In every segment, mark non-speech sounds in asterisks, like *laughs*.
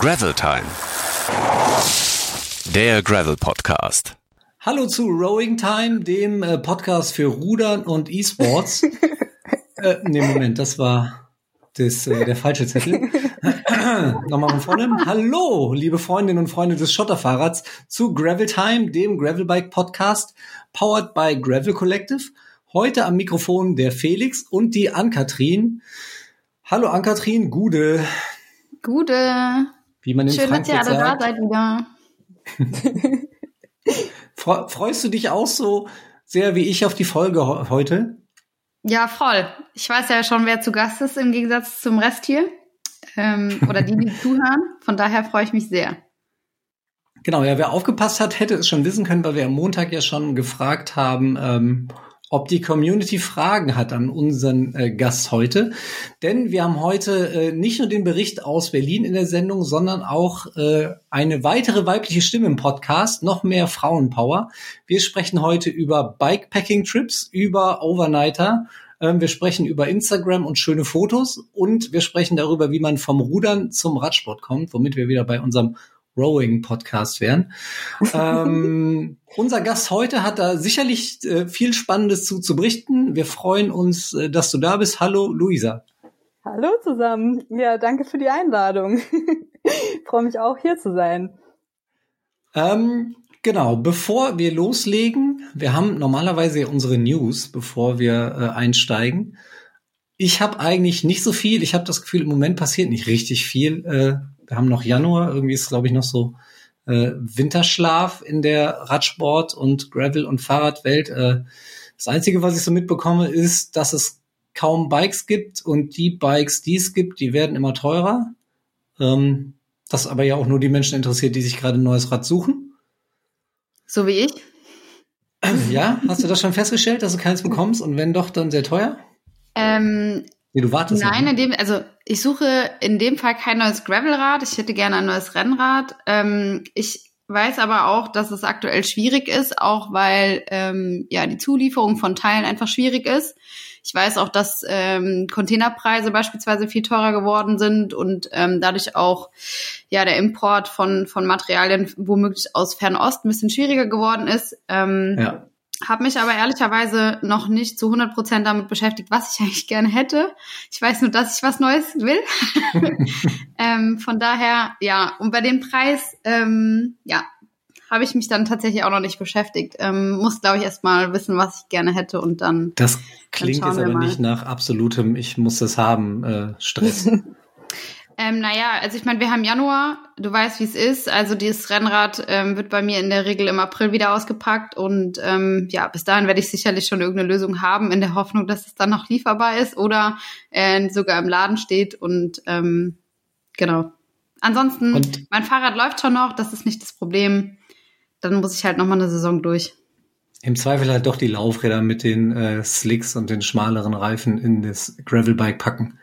Gravel Time. Der Gravel Podcast. Hallo zu Rowing Time, dem äh, Podcast für Rudern und E-Sports. *laughs* äh, nee, Moment, das war das, äh, der falsche Zettel. *laughs* Nochmal von vorne. Hallo, liebe Freundinnen und Freunde des Schotterfahrrads zu Gravel Time, dem Gravelbike Podcast, powered by Gravel Collective. Heute am Mikrofon der Felix und die Ann-Kathrin. Hallo Ann-Kathrin, Gude. Gude. Wie man in Schön, Frankfurt dass ihr alle sagt. da seid wieder. *laughs* Fre- Freust du dich auch so sehr wie ich auf die Folge heute? Ja, voll. Ich weiß ja schon, wer zu Gast ist im Gegensatz zum Rest hier. Ähm, oder die, die *laughs* zuhören. Von daher freue ich mich sehr. Genau, ja, wer aufgepasst hat, hätte es schon wissen können, weil wir am Montag ja schon gefragt haben, ähm, ob die Community Fragen hat an unseren äh, Gast heute. Denn wir haben heute äh, nicht nur den Bericht aus Berlin in der Sendung, sondern auch äh, eine weitere weibliche Stimme im Podcast, noch mehr Frauenpower. Wir sprechen heute über Bikepacking-Trips, über Overnighter. Ähm, wir sprechen über Instagram und schöne Fotos und wir sprechen darüber, wie man vom Rudern zum Radsport kommt, womit wir wieder bei unserem Rowing-Podcast wären. ähm, *laughs* unser Gast heute hat da sicherlich äh, viel Spannendes zu, zu berichten. Wir freuen uns, äh, dass du da bist. Hallo, Luisa. Hallo zusammen. Ja, danke für die Einladung. Ich *laughs* freue mich auch hier zu sein. Ähm, genau, bevor wir loslegen, wir haben normalerweise unsere News, bevor wir äh, einsteigen. Ich habe eigentlich nicht so viel. Ich habe das Gefühl, im Moment passiert nicht richtig viel. Wir haben noch Januar, irgendwie ist, glaube ich, noch so äh, Winterschlaf in der Radsport- und Gravel- und Fahrradwelt. Äh, das Einzige, was ich so mitbekomme, ist, dass es kaum Bikes gibt und die Bikes, die es gibt, die werden immer teurer. Ähm, das aber ja auch nur die Menschen interessiert, die sich gerade ein neues Rad suchen. So wie ich. Ja, hast du das schon festgestellt, dass du keins bekommst und wenn doch, dann sehr teuer? Ähm, Nee, du wartest nein, noch, in ne? dem, also ich suche in dem Fall kein neues Gravelrad. Ich hätte gerne ein neues Rennrad. Ähm, ich weiß aber auch, dass es aktuell schwierig ist, auch weil ähm, ja die Zulieferung von Teilen einfach schwierig ist. Ich weiß auch, dass ähm, Containerpreise beispielsweise viel teurer geworden sind und ähm, dadurch auch ja der Import von von Materialien womöglich aus Fernost ein bisschen schwieriger geworden ist. Ähm, Ja. Habe mich aber ehrlicherweise noch nicht zu 100 Prozent damit beschäftigt, was ich *laughs* eigentlich gerne hätte. Ich weiß nur, dass ich was Neues will. *laughs* ähm, von daher, ja, und bei dem Preis, ähm, ja, habe ich mich dann tatsächlich auch noch nicht beschäftigt. Ähm, muss, glaube ich, erst mal wissen, was ich gerne hätte und dann. Das klingt schauen jetzt aber mal. nicht nach absolutem, ich muss das haben, äh, Stress. *laughs* Ähm, naja, also ich meine, wir haben Januar, du weißt, wie es ist. Also dieses Rennrad ähm, wird bei mir in der Regel im April wieder ausgepackt und ähm, ja, bis dahin werde ich sicherlich schon irgendeine Lösung haben, in der Hoffnung, dass es dann noch lieferbar ist oder äh, sogar im Laden steht und ähm, genau. Ansonsten, Und- mein Fahrrad läuft schon noch, das ist nicht das Problem. Dann muss ich halt noch mal eine Saison durch. Im Zweifel halt doch die Laufräder mit den äh, Slicks und den schmaleren Reifen in das Gravelbike packen.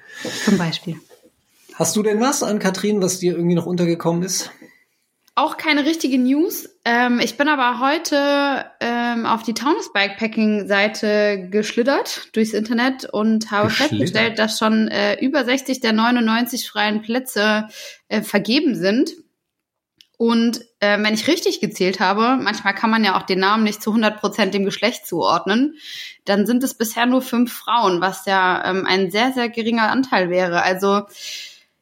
Zum Beispiel. Hast du denn was an Katrin, was dir irgendwie noch untergekommen ist? Auch keine richtige News. Ähm, ich bin aber heute ähm, auf die Taunus Bikepacking Seite geschlittert durchs Internet und habe festgestellt, dass schon äh, über 60 der 99 freien Plätze äh, vergeben sind. Und äh, wenn ich richtig gezählt habe, manchmal kann man ja auch den Namen nicht zu 100 Prozent dem Geschlecht zuordnen, dann sind es bisher nur fünf Frauen, was ja ähm, ein sehr, sehr geringer Anteil wäre. Also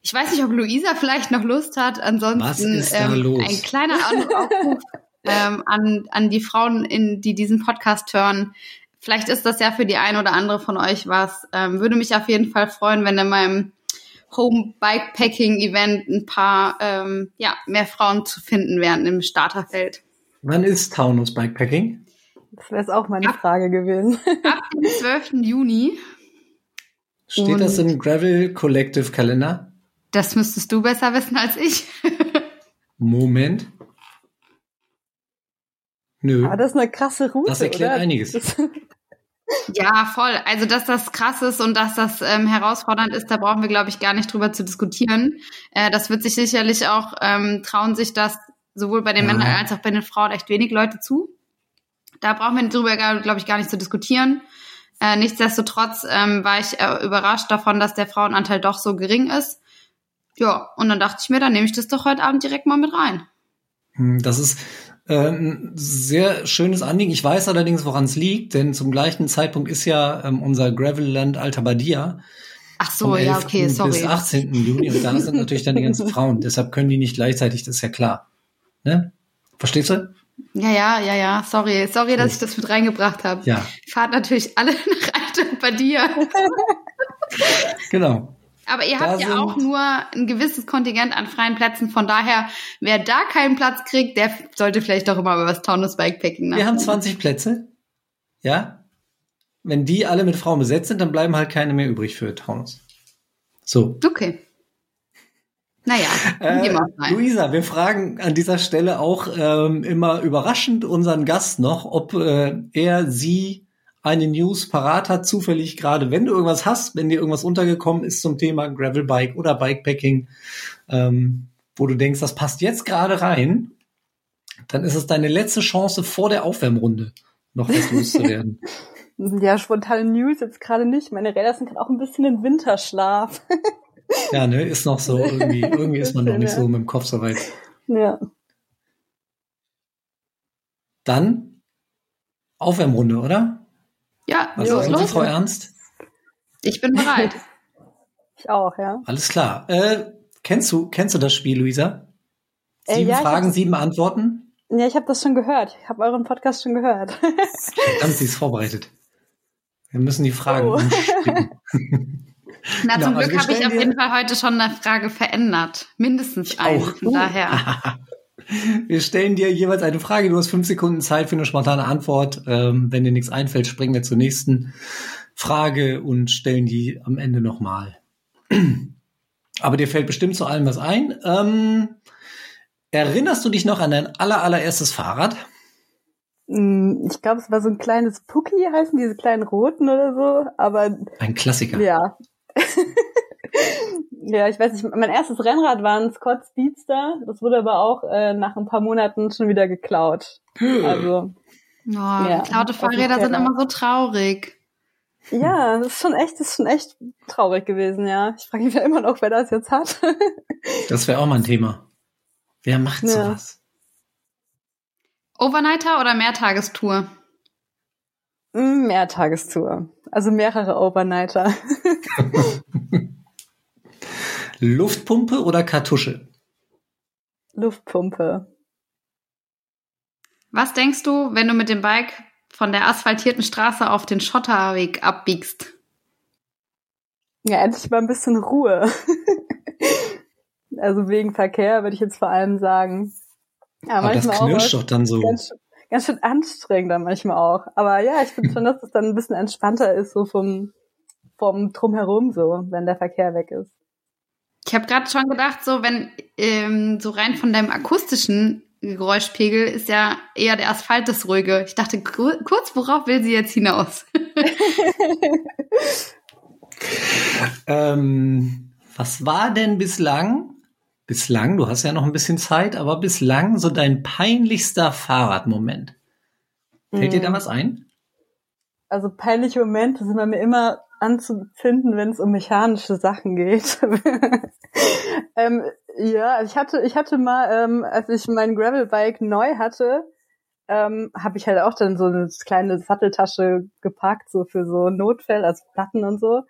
ich weiß nicht, ob Luisa vielleicht noch Lust hat. Ansonsten Was ist da ähm, los? ein kleiner Aufruf *laughs* ähm, an, an die Frauen, in, die diesen Podcast hören. Vielleicht ist das ja für die eine oder andere von euch was. Ähm, würde mich auf jeden Fall freuen, wenn in meinem Home Bikepacking Event ein paar ähm, ja, mehr Frauen zu finden wären im Starterfeld. Wann ist Taunus Bikepacking? Das wäre auch meine Frage gewesen. Ab dem *laughs* 12. Juni. Steht das im Gravel Collective Kalender? Das müsstest du besser wissen als ich. Moment. Nö. Aber das ist eine krasse Route, Das erklärt oder? einiges. *laughs* Ja, voll. Also, dass das krass ist und dass das ähm, herausfordernd ist, da brauchen wir, glaube ich, gar nicht drüber zu diskutieren. Äh, das wird sich sicherlich auch, ähm, trauen sich das sowohl bei den Ja. Männern als auch bei den Frauen echt wenig Leute zu. Da brauchen wir drüber, glaube ich, gar nicht zu diskutieren. Äh, nichtsdestotrotz ähm, war ich äh, überrascht davon, dass der Frauenanteil doch so gering ist. Ja, und dann dachte ich mir, dann nehme ich das doch heute Abend direkt mal mit rein. Hm, das ist äh, ein sehr schönes Anliegen. Ich weiß allerdings, woran es liegt, denn zum gleichen Zeitpunkt ist ja ähm, unser Gravelland Alta Badia. Ach so, ja, okay, sorry. Bis 18. Juni und da sind natürlich dann die ganzen *laughs* Frauen. Deshalb können die nicht gleichzeitig, das ist ja klar. Ne? Verstehst du? Ja, ja, ja, ja. Sorry, sorry, dass ich das mit reingebracht habe. Ja. Fahrt natürlich alle *laughs* nach Alta Badia. *laughs* genau. Aber ihr habt ja auch nur ein gewisses Kontingent an freien Plätzen. Von daher, wer da keinen Platz kriegt, der sollte vielleicht auch immer über das Taunus Bikepacking nachdenken. Wir haben 20 Plätze. Ja. Wenn die alle mit Frauen besetzt sind, dann bleiben halt keine mehr übrig für Taunus. So. Okay. Naja, äh, Luisa, wir fragen an dieser Stelle auch ähm, immer überraschend unseren Gast noch, ob äh, er, sie eine News parat hat, zufällig gerade, wenn du irgendwas hast, wenn dir irgendwas untergekommen ist zum Thema Gravelbike oder Bikepacking, ähm, wo du denkst, das passt jetzt gerade rein, dann ist es deine letzte Chance vor der Aufwärmrunde, noch was loszuwerden. *laughs* Ja, spontane News jetzt gerade nicht. Meine Räder sind gerade auch ein bisschen in Winterschlaf. *laughs* ja, ne, ist noch so, irgendwie, irgendwie ist man noch nicht so mit dem Kopf so weit. Ja. Dann Aufwärmrunde, oder? Ja, Was los, sagen Sie, Frau Ernst? Ich bin bereit. *laughs* ich auch, ja. Alles klar. Äh, kennst du, kennst du das Spiel, Luisa? Äh, sieben äh, ja, Fragen, sieben Antworten? Ja, ich habe das schon gehört. Ich habe euren Podcast schon gehört. *laughs* Verdammt, sie ist vorbereitet. Wir müssen die Fragen oh. *laughs* Na, zum genau, Glück also habe ich auf jeden Fall heute schon eine Frage verändert. Mindestens eine. Auch. Von daher. Wir stellen dir jeweils eine Frage. Du hast fünf Sekunden Zeit für eine spontane Antwort. Ähm, wenn dir nichts einfällt, springen wir zur nächsten Frage und stellen die am Ende nochmal. *clears throat* Aber dir fällt bestimmt zu allem was ein. Ähm, erinnerst du dich noch an dein aller, allererstes Fahrrad? Mm, ich glaube, es war so ein kleines Pucki, heißen diese kleinen roten oder so, aber. Ein Klassiker. Ja. *laughs* Ja, ich weiß nicht, mein erstes Rennrad war ein Scott Speedster. Das wurde aber auch äh, nach ein paar Monaten schon wieder geklaut. Also. Oh, ja, geklaute Fahrräder sind immer so traurig. Ja, das ist schon echt, das ist schon echt traurig gewesen, ja. Ich frage mich ja immer noch, wer das jetzt hat. *laughs* das wäre auch mal ein Thema. Wer macht ja. sowas? Overnighter oder Mehrtagestour? Mm, Mehrtagestour. Also mehrere Overnighter. *laughs* *laughs* Luftpumpe oder Kartusche? Luftpumpe. Was denkst du, wenn du mit dem Bike von der asphaltierten Straße auf den Schotterweg abbiegst? Ja, endlich mal ein bisschen Ruhe. *laughs* also wegen Verkehr würde ich jetzt vor allem sagen. Ja, Aber das knirscht doch dann so. Ganz, ganz schön anstrengend dann manchmal auch. Aber ja, ich finde schon, dass es dann ein bisschen entspannter ist, so vom, vom Drumherum so, wenn der Verkehr weg ist. Ich habe gerade schon gedacht, so wenn ähm, so rein von deinem akustischen Geräuschpegel ist ja eher der Asphalt das ruhige. Ich dachte kurz, worauf will sie jetzt hinaus? *laughs* ähm, was war denn bislang? Bislang, du hast ja noch ein bisschen Zeit, aber bislang so dein peinlichster Fahrradmoment. Fällt dir da mm. was ein? Also peinliche Momente sind bei mir immer anzufinden, wenn es um mechanische Sachen geht. *laughs* ähm, ja, ich hatte, ich hatte mal, ähm, als ich mein Gravelbike neu hatte, ähm, habe ich halt auch dann so eine kleine Satteltasche gepackt, so für so Notfälle, also Platten und so.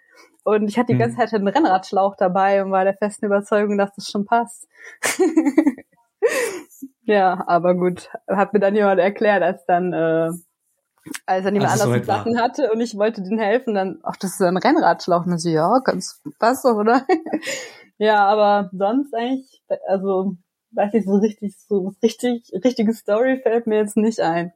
Und ich hatte die ganze mhm. Zeit einen Rennradschlauch dabei und war der festen Überzeugung, dass das schon passt. *laughs* ja, aber gut, hat mir dann jemand erklärt, als dann äh, als er niemand also anders so Sachen hatte und ich wollte denen helfen, dann, ach, das ist ein Rennradschlauch. Und dann so, ja, ganz, passt doch, oder? *laughs* ja, aber sonst eigentlich, also, weiß ich so richtig, so richtig, richtige Story fällt mir jetzt nicht ein.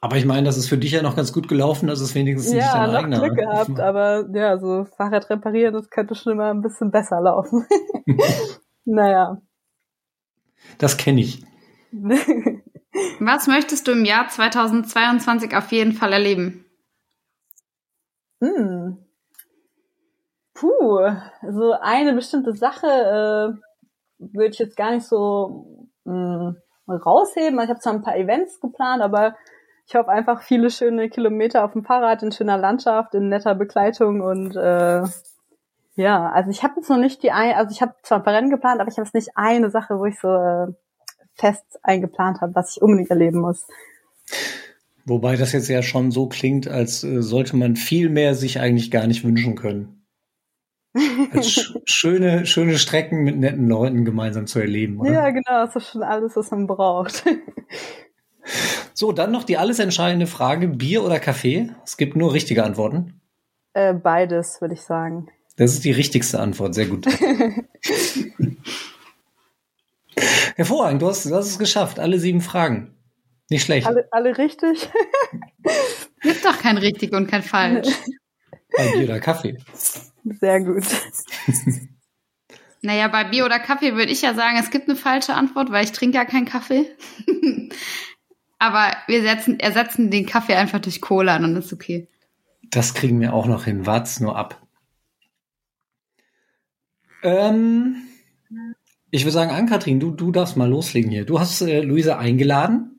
Aber ich meine, das ist für dich ja noch ganz gut gelaufen, dass es wenigstens ja, nicht dein noch eigener. Glück gehabt, aber ja, so Fahrrad reparieren, das könnte schon immer ein bisschen besser laufen. *laughs* *laughs* naja. Das kenne ich. Was möchtest du im Jahr 2022 auf jeden Fall erleben? Hm. Puh, so eine bestimmte Sache äh, würde ich jetzt gar nicht so mh, hm, rausheben. Ich habe zwar ein paar Events geplant, aber ich hoffe einfach viele schöne Kilometer auf dem Fahrrad in schöner Landschaft, in netter Begleitung und äh, Ja, also ich habe jetzt noch nicht die ein, also ich habe zwar ein paar Rennen geplant, aber ich habe jetzt nicht eine Sache, wo ich so äh, fest eingeplant habe, was ich unbedingt erleben muss. Wobei das jetzt ja schon so klingt, als äh, sollte man viel mehr sich eigentlich gar nicht wünschen können. Sch *laughs* schöne, schöne Strecken mit netten Leuten gemeinsam zu erleben. Oder? Ja, genau, das ist schon alles, was man braucht. *laughs* so, dann noch die alles entscheidende Frage: Bier oder Kaffee? Es gibt nur richtige Antworten. Äh, beides, würde ich sagen. Das ist die richtigste Antwort, sehr gut. *laughs* Hervorragend, du hast, du hast es geschafft, alle sieben Fragen. Nicht schlecht. Alle, alle richtig? *laughs* Gibt doch kein richtig und kein falsch. Bei Bier oder Kaffee. Sehr gut. *laughs* Naja, bei Bier oder Kaffee würde ich ja sagen, es gibt eine falsche Antwort, weil ich trinke ja keinen Kaffee. *laughs* Aber wir setzen, ersetzen den Kaffee einfach durch Cola und dann ist okay. Das kriegen wir auch noch hin. Wart's nur ab. Ähm, ich würde sagen, Ann-Kathrin, du, du darfst mal loslegen hier. Du hast äh, Luisa eingeladen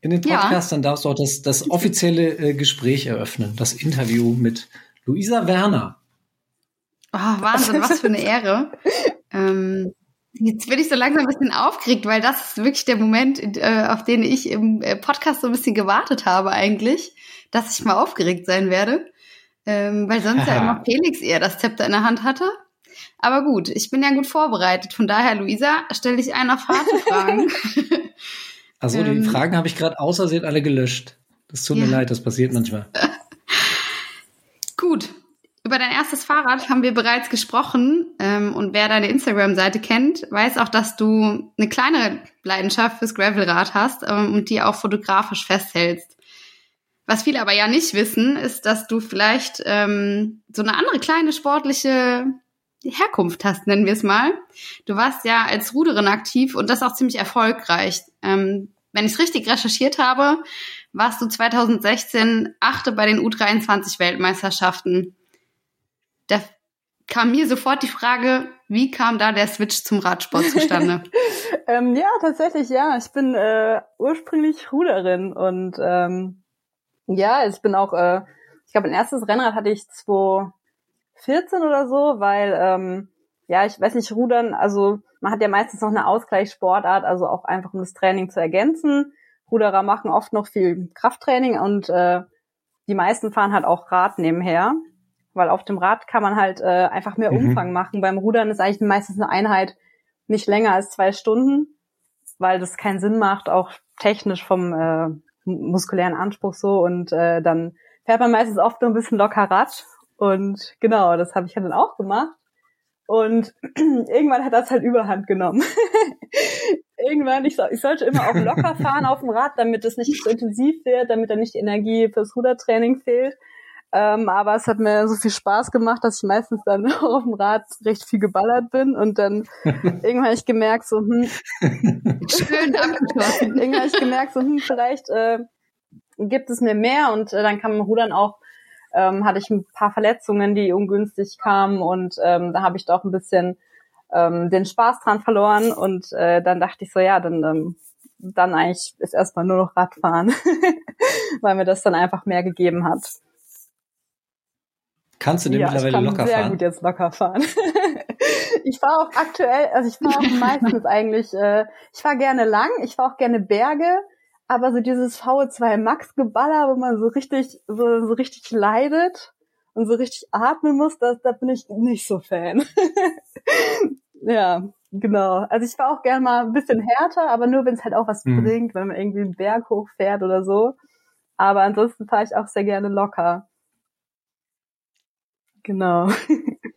in den Podcast, ja. dann darfst du auch das, das offizielle äh, Gespräch eröffnen, das Interview mit Luisa Werner. Oh, Wahnsinn, was für eine Ehre. *laughs* ähm, jetzt bin ich so langsam ein bisschen aufgeregt, weil das ist wirklich der Moment, äh, auf den ich im äh, Podcast so ein bisschen gewartet habe eigentlich, dass ich mal aufgeregt sein werde. Ähm, weil sonst ja *laughs* immer Felix eher das Zepter in der Hand hatte. Aber gut, ich bin ja gut vorbereitet. Von daher, Luisa, stelle ich ein auf harte *laughs* Fragen. Also die ähm, Fragen habe ich gerade außersehen alle gelöscht. Das tut ja. mir leid, das passiert manchmal. *laughs* gut. Über dein erstes Fahrrad haben wir bereits gesprochen. Ähm, und wer deine Instagram-Seite kennt, weiß auch, dass du eine kleinere Leidenschaft fürs Gravelrad hast ähm, und die auch fotografisch festhältst. Was viele aber ja nicht wissen, ist, dass du vielleicht ähm, so eine andere kleine sportliche Herkunft hast, nennen wir es mal. Du warst ja als Ruderin aktiv und das auch ziemlich erfolgreich. Ähm, wenn ich es richtig recherchiert habe, warst du 2016 Achte bei den U23-Weltmeisterschaften. Da kam mir sofort die Frage, wie kam da der Switch zum Radsport zustande? *laughs* ähm, ja, tatsächlich, ja. Ich bin äh, ursprünglich Ruderin und ähm, ja, ich bin auch, äh, ich glaube, ein erstes Rennrad hatte ich 2000 14 oder so, weil, ähm, ja, ich weiß nicht, Rudern, also man hat ja meistens noch eine Ausgleichssportart, also auch einfach um das Training zu ergänzen. Ruderer machen oft noch viel Krafttraining und äh, die meisten fahren halt auch Rad nebenher, weil auf dem Rad kann man halt äh, einfach mehr mhm. Umfang machen. Beim Rudern ist eigentlich meistens eine Einheit nicht länger als zwei Stunden, weil das keinen Sinn macht, auch technisch vom äh, muskulären Anspruch so und äh, dann fährt man meistens oft nur ein bisschen locker Rad und genau, das habe ich dann auch gemacht. Und *clears throat* irgendwann hat das halt überhand genommen. *laughs* irgendwann, ich, so, ich sollte immer auch locker *laughs* fahren auf dem Rad, damit es nicht zu intensiv wird, damit dann nicht die Energie fürs Rudertraining fehlt. Ähm, aber es hat mir so viel Spaß gemacht, dass ich meistens dann *laughs* auf dem Rad recht viel geballert bin und dann irgendwann habe ich gemerkt, so, hm, schön irgendwann habe ich gemerkt, so, hm, vielleicht äh, gibt es mir mehr und äh, dann kann man Rudern auch ähm, hatte ich ein paar Verletzungen, die ungünstig kamen und ähm, da habe ich doch ein bisschen ähm, den Spaß dran verloren und äh, dann dachte ich so, ja, dann ähm, dann eigentlich ist erstmal nur noch Radfahren, *laughs* weil mir das dann einfach mehr gegeben hat. Kannst du denn ja, mittlerweile locker fahren? Ich kann sehr gut jetzt locker fahren. *laughs* ich fahre auch aktuell, also ich fahre auch *laughs* meistens eigentlich, äh, ich fahre gerne lang, ich fahre auch gerne Berge, aber so dieses VO2 Max Geballer, wo man so richtig, so, so richtig leidet und so richtig atmen muss, das, da bin ich nicht so Fan. *laughs* ja, genau. Also ich war auch gern mal ein bisschen härter, aber nur wenn es halt auch was mhm. bringt, wenn man irgendwie einen Berg hochfährt oder so. Aber ansonsten fahre ich auch sehr gerne locker. Genau. *laughs*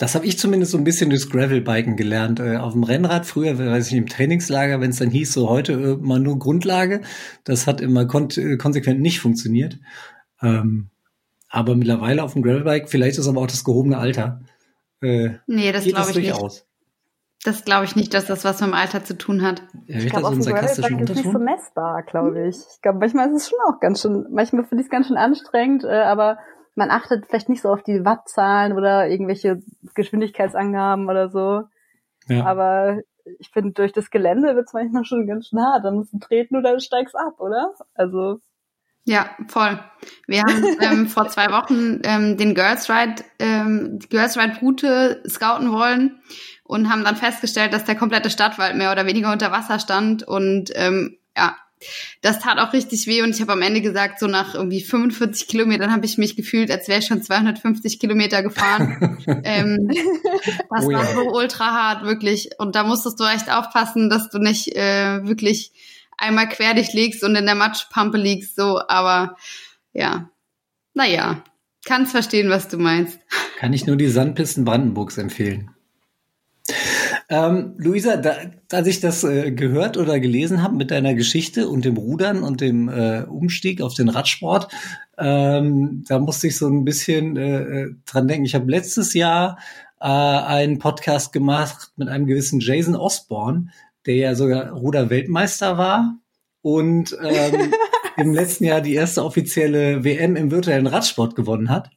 Das habe ich zumindest so ein bisschen durchs Gravelbiken gelernt. Äh, auf dem Rennrad früher, weiß ich nicht, im Trainingslager, wenn es dann hieß, so heute äh, mal nur Grundlage, das hat immer kon äh, konsequent nicht funktioniert. Ähm, aber mittlerweile auf dem Gravelbike, vielleicht ist aber auch das gehobene Alter. Äh, nee, das glaube ich durchaus. nicht. Das glaube ich nicht, dass das was mit dem Alter zu tun hat. Ja, ich glaube, auf dem Gravelbike ist nicht so messbar, glaube ich. Ich glaube, manchmal ist es schon auch ganz schön, manchmal finde ich es ganz schön anstrengend, äh, aber man achtet vielleicht nicht so auf die Wattzahlen oder irgendwelche Geschwindigkeitsangaben oder so. Ja. Aber ich finde, durch das Gelände wird es manchmal schon ganz schön hart. Da musst du treten oder du steigst ab, oder? Also. Ja, voll. Wir haben *laughs* ähm, vor zwei Wochen ähm, den Girls Ride, ähm, die Girls Ride Route scouten wollen und haben dann festgestellt, dass der komplette Stadtwald mehr oder weniger unter Wasser stand und ähm, ja, das tat auch richtig weh und ich habe am Ende gesagt, so nach irgendwie 45 Kilometern habe ich mich gefühlt, als wäre ich schon 250 Kilometer gefahren. *laughs* ähm, das oh ja. war so ultra hart, wirklich. Und da musstest du echt aufpassen, dass du nicht äh, wirklich einmal quer dich legst und in der Matschpampe liegst, so, aber ja, naja, kannst verstehen, was du meinst. Kann ich nur die Sandpisten Brandenburgs empfehlen. Ähm, Luisa, da, als ich das äh, gehört oder gelesen habe mit deiner Geschichte und dem Rudern und dem äh, Umstieg auf den Radsport, ähm, da musste ich so ein bisschen äh, äh dran denken. Ich habe letztes Jahr äh, einen Podcast gemacht mit einem gewissen Jason Osborne, der ja sogar Ruder-Weltmeister war und ähm, *laughs* im letzten Jahr die erste offizielle WM im virtuellen Radsport gewonnen hat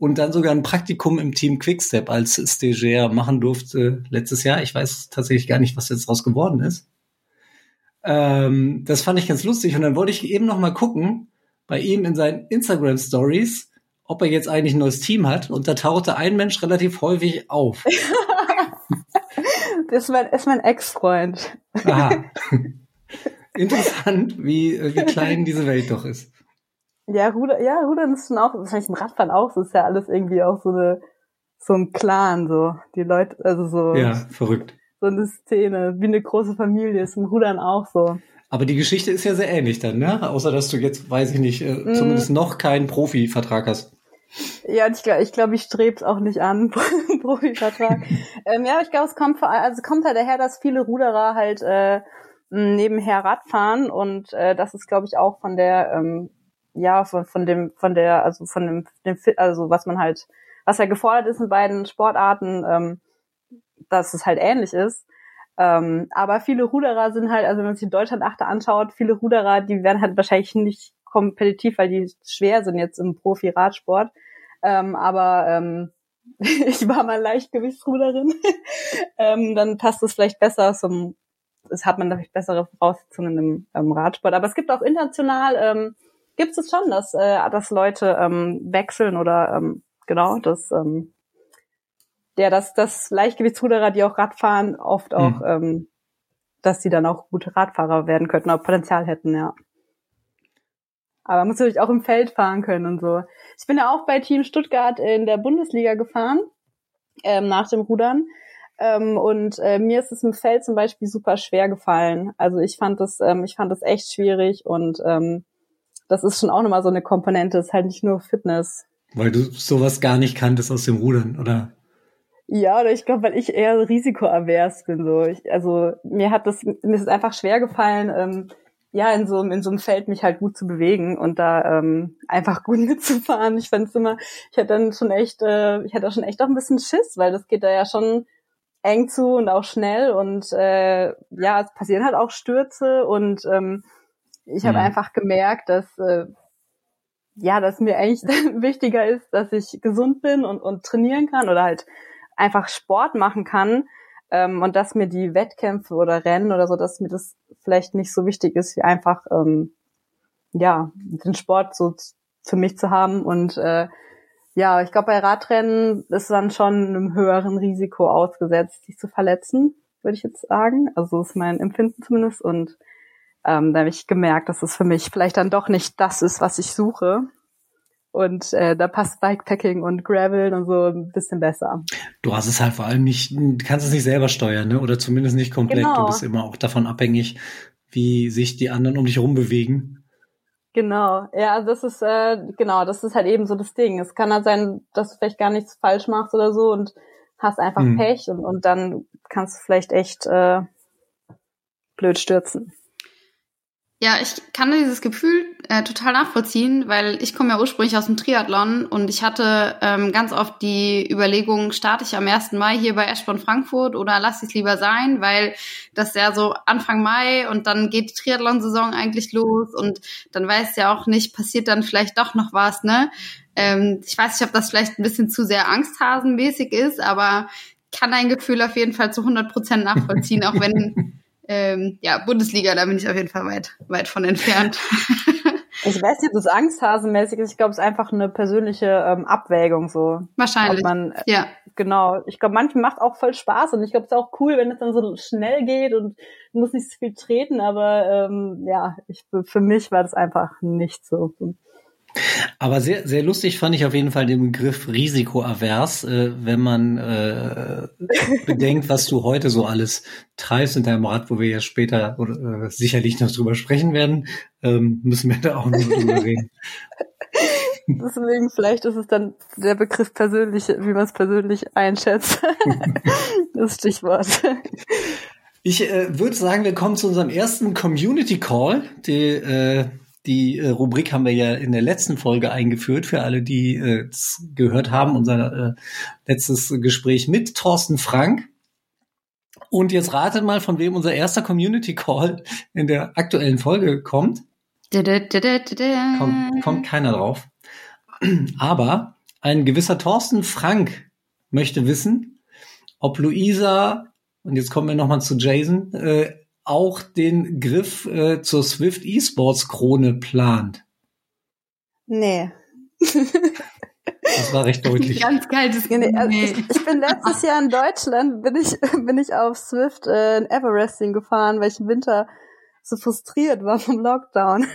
und dann sogar ein Praktikum im Team Quickstep als Stagiaire machen durfte letztes Jahr. Ich weiß tatsächlich gar nicht, was jetzt draus geworden ist. Ähm, das fand ich ganz lustig und dann wollte ich eben noch mal gucken bei ihm in seinen Instagram Stories, ob er jetzt eigentlich ein neues Team hat und da tauchte ein Mensch relativ häufig auf. *laughs* das ist mein, ist mein Ex-Freund. *laughs* Interessant, wie, wie klein diese Welt doch ist. Ja, Ruder, ja, Rudern ist schon auch, wahrscheinlich im Radfahren auch, so ist ja alles irgendwie auch so eine, so ein Clan, so. Die Leute, also so. Ja, verrückt. So eine Szene, wie eine große Familie, ist im Rudern auch so. Aber die Geschichte ist ja sehr ähnlich dann, ne? Außer, dass du jetzt, weiß ich nicht, äh, mm. zumindest noch keinen Profivertrag hast. Ja, ich glaube, ich, glaub, ich streb's auch nicht an, *laughs* Profivertrag. *laughs* ähm, ja, ich glaube, es kommt vor, also es kommt halt daher, dass viele Ruderer halt äh, nebenher Radfahren und äh, das ist, glaube ich, auch von der ähm, ja, von, von dem, von der, also von dem, dem also was man halt, was ja gefordert ist in beiden Sportarten, ähm, dass es halt ähnlich ist. Ähm, aber viele Ruderer sind halt, also wenn man sich in Deutschland Achter anschaut, viele Ruderer, die werden halt wahrscheinlich nicht kompetitiv, weil die schwer sind jetzt im Profi-Radsport. Ähm, aber ähm, *laughs* ich war mal Leichtgewichtsruderin, *laughs* ähm, dann passt es vielleicht besser zum, es hat man vielleicht bessere Voraussetzungen im, im Radsport. Aber es gibt auch international ähm, gibt es schon, dass, äh, dass Leute ähm, wechseln oder ähm, genau, dass ähm, der, dass das Leichtgewichtsruderer, die auch Radfahren, oft auch, mhm. ähm, dass die dann auch gute Radfahrer werden könnten, auch Potenzial hätten, ja. Aber man muss natürlich auch im Feld fahren können und so. Ich bin ja auch bei Team Stuttgart in der Bundesliga gefahren, ähm, nach dem Rudern. Ähm, und äh, mir ist es im Feld zum Beispiel super schwer gefallen. Also ich fand das, ähm, ich fand das echt schwierig und ähm, das ist schon auch nochmal so eine Komponente, ist halt nicht nur Fitness. Weil du sowas gar nicht kanntest aus dem Rudern, oder? Ja, oder ich glaube, weil ich eher risikoavers bin. So, ich, also mir hat das, mir ist es einfach schwer gefallen, ähm, ja, in so, in so einem Feld mich halt gut zu bewegen und da ähm, einfach *laughs* gut mitzufahren. Ich fand es immer, ich hatte dann schon echt, äh, ich hatte schon echt auch ein bisschen Schiss, weil das geht da ja schon eng zu und auch schnell und äh, ja, es passieren halt auch Stürze und ähm, ich habe mhm. einfach gemerkt, dass äh, ja, dass mir eigentlich *laughs* wichtiger ist, dass ich gesund bin und, und trainieren kann oder halt einfach Sport machen kann ähm, und dass mir die Wettkämpfe oder Rennen oder so, dass mir das vielleicht nicht so wichtig ist, wie einfach ähm, ja den Sport so für mich zu haben und äh, ja, ich glaube, bei Radrennen ist dann schon einem höheren Risiko ausgesetzt, sich zu verletzen, würde ich jetzt sagen. Also ist mein Empfinden zumindest. Und ähm, da habe ich gemerkt, dass es für mich vielleicht dann doch nicht das ist, was ich suche. Und äh, da passt Bikepacking und Gravel und so ein bisschen besser. Du hast es halt vor allem nicht, du kannst es nicht selber steuern, ne? Oder zumindest nicht komplett. Genau. Du bist immer auch davon abhängig, wie sich die anderen um dich rumbewegen. Genau, ja, das ist äh, genau, das ist halt eben so das Ding. Es kann halt sein, dass du vielleicht gar nichts falsch machst oder so und hast einfach hm. Pech und, und dann kannst du vielleicht echt äh, blöd stürzen. Ja, ich kann dieses Gefühl äh, total nachvollziehen, weil ich komme ja ursprünglich aus dem Triathlon und ich hatte ähm, ganz oft die Überlegung, starte ich am 1. Mai hier bei Eschborn Frankfurt oder lasse ich es lieber sein, weil das ja so Anfang Mai und dann geht die Triathlon-Saison eigentlich los und dann weiß ja auch nicht, passiert dann vielleicht doch noch was, ne? Ähm, ich weiß nicht, ob das vielleicht ein bisschen zu sehr angsthasenmäßig ist, aber kann dein Gefühl auf jeden Fall zu 100 Prozent nachvollziehen, auch wenn *laughs* ähm, ja, Bundesliga, da bin ich auf jeden Fall weit, weit von entfernt. *laughs* Ich weiß nicht, ob das angsthasenmäßig ist. Ich glaube, es ist einfach eine persönliche ähm, Abwägung so. Wahrscheinlich. Man, äh, ja. Genau. Ich glaube, manchen macht auch voll Spaß und ich glaube, es ist auch cool, wenn es dann so schnell geht und du musst nicht so viel treten, aber ähm, ja, ich, für mich war das einfach nicht so. Aber sehr, sehr lustig fand ich auf jeden Fall den Begriff risikoavers, äh, wenn man äh, bedenkt, was du heute so alles treibst in deinem Rad, wo wir ja später oder, äh, sicherlich noch drüber sprechen werden, ähm, müssen wir da auch noch drüber *laughs* reden. Deswegen vielleicht ist es dann der Begriff persönlich, wie man es persönlich einschätzt. *laughs* das Stichwort. Ich äh, würde sagen, wir kommen zu unserem ersten Community Call. Die, äh, die äh, Rubrik haben wir ja in der letzten Folge eingeführt für alle, die äh, gehört haben, unser äh, letztes Gespräch mit Thorsten Frank. Und jetzt ratet mal, von wem unser erster Community Call in der aktuellen Folge kommt. Kommt, kommt keiner drauf. Aber ein gewisser Thorsten Frank möchte wissen, ob Luisa, und jetzt kommen wir nochmal zu Jason, äh, auch den Griff äh, zur Swift Esports Krone plant. Nee. *laughs* Das war recht deutlich. Ganz kaltes nee, also ich, ich, bin letztes Jahr in Deutschland, bin ich, *laughs* bin ich auf Swift äh, in Everesting gefahren, weil ich im Winter so frustriert war vom Lockdown.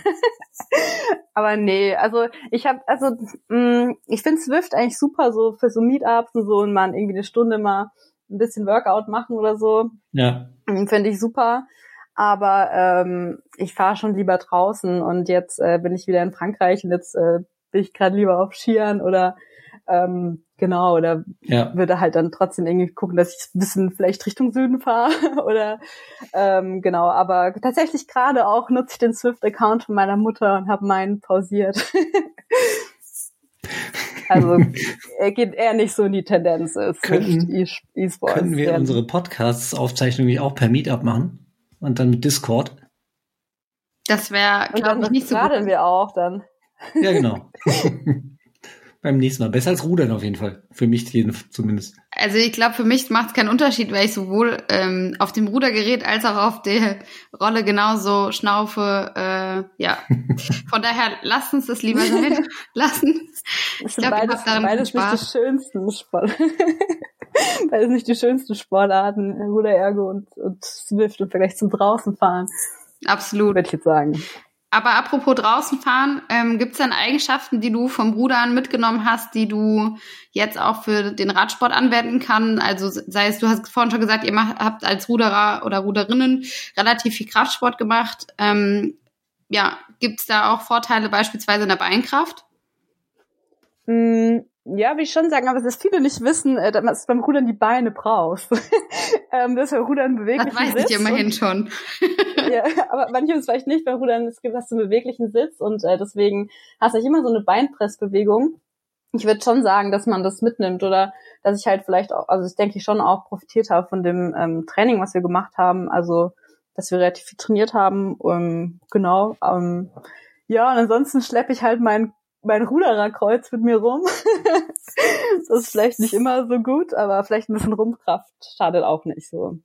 *laughs* Aber nee, also ich habe, also mh, mm, ich finde Swift eigentlich super so für so Meetups und so und man irgendwie eine Stunde mal ein bisschen Workout machen oder so. Ja. Finde ich super. Aber ähm, ich fahre schon lieber draußen und jetzt äh, bin ich wieder in Frankreich und jetzt äh, bin ich gerade lieber auf Skiern oder ähm, genau, oder ja. würde halt dann trotzdem irgendwie gucken, dass ich ein bisschen vielleicht Richtung Süden fahre *laughs* oder ähm, genau, aber tatsächlich gerade auch nutze ich den Swift-Account von meiner Mutter und habe meinen pausiert. *laughs* also *laughs* er geht eher nicht so in die Tendenz. Könnten, e-Sports. Können wir unsere Podcasts-Aufzeichnung auch per Meetup machen und dann mit Discord? Das wäre, glaube ich, nicht so gut. wir auch dann. Ja, genau. *laughs* *laughs* beim nächsten Mal. Besser als Rudern auf jeden Fall. Für mich zumindest. Also ich glaube, für mich macht es keinen Unterschied, weil ich sowohl ähm, auf dem Rudergerät als auch auf der Rolle genauso schnaufe. Äh, ja. *laughs* Von daher lasst uns das lieber sein. lassen. Das sind glaub, beides, beides nicht die schönsten Sport. *laughs* beides nicht die schönsten Sportarten, Ruderergo und, und Swift im Vergleich zum draußenfahren. Absolut. Würde ich jetzt sagen. Aber apropos draußen fahren, ähm, gibt es denn Eigenschaften, die du vom Rudern mitgenommen hast, die du jetzt auch für den Radsport anwenden kann? Also sei es, du hast vorhin schon gesagt, ihr macht, habt als Ruderer oder Ruderinnen relativ viel Kraftsport gemacht. Ähm, ja, gibt es da auch Vorteile beispielsweise in der Beinkraft? Mm, ja, will ich schon sagen, aber dass viele nicht wissen, äh, dass du beim Rudern die Beine brauchst. *laughs* ähm, das ist Rudern beweglichen Das weiß ich immerhin schon. *laughs* ja, aber manche ist vielleicht nicht beim Rudern, es gibt hast du einen beweglichen Sitz und äh, deswegen hast du immer so eine Beinpressbewegung. Ich würde schon sagen, dass man das mitnimmt oder dass ich halt vielleicht auch, also ich denke ich schon auch profitiert habe von dem ähm, Training, was wir gemacht haben, also dass wir relativ viel trainiert haben. Um, genau. Um, ja, und ansonsten schleppe ich halt meinen mein Rudererkreuz mit mir rum. *laughs* das ist vielleicht nicht immer so gut, aber vielleicht ein bisschen Rumpfkraft schadet auch nicht so.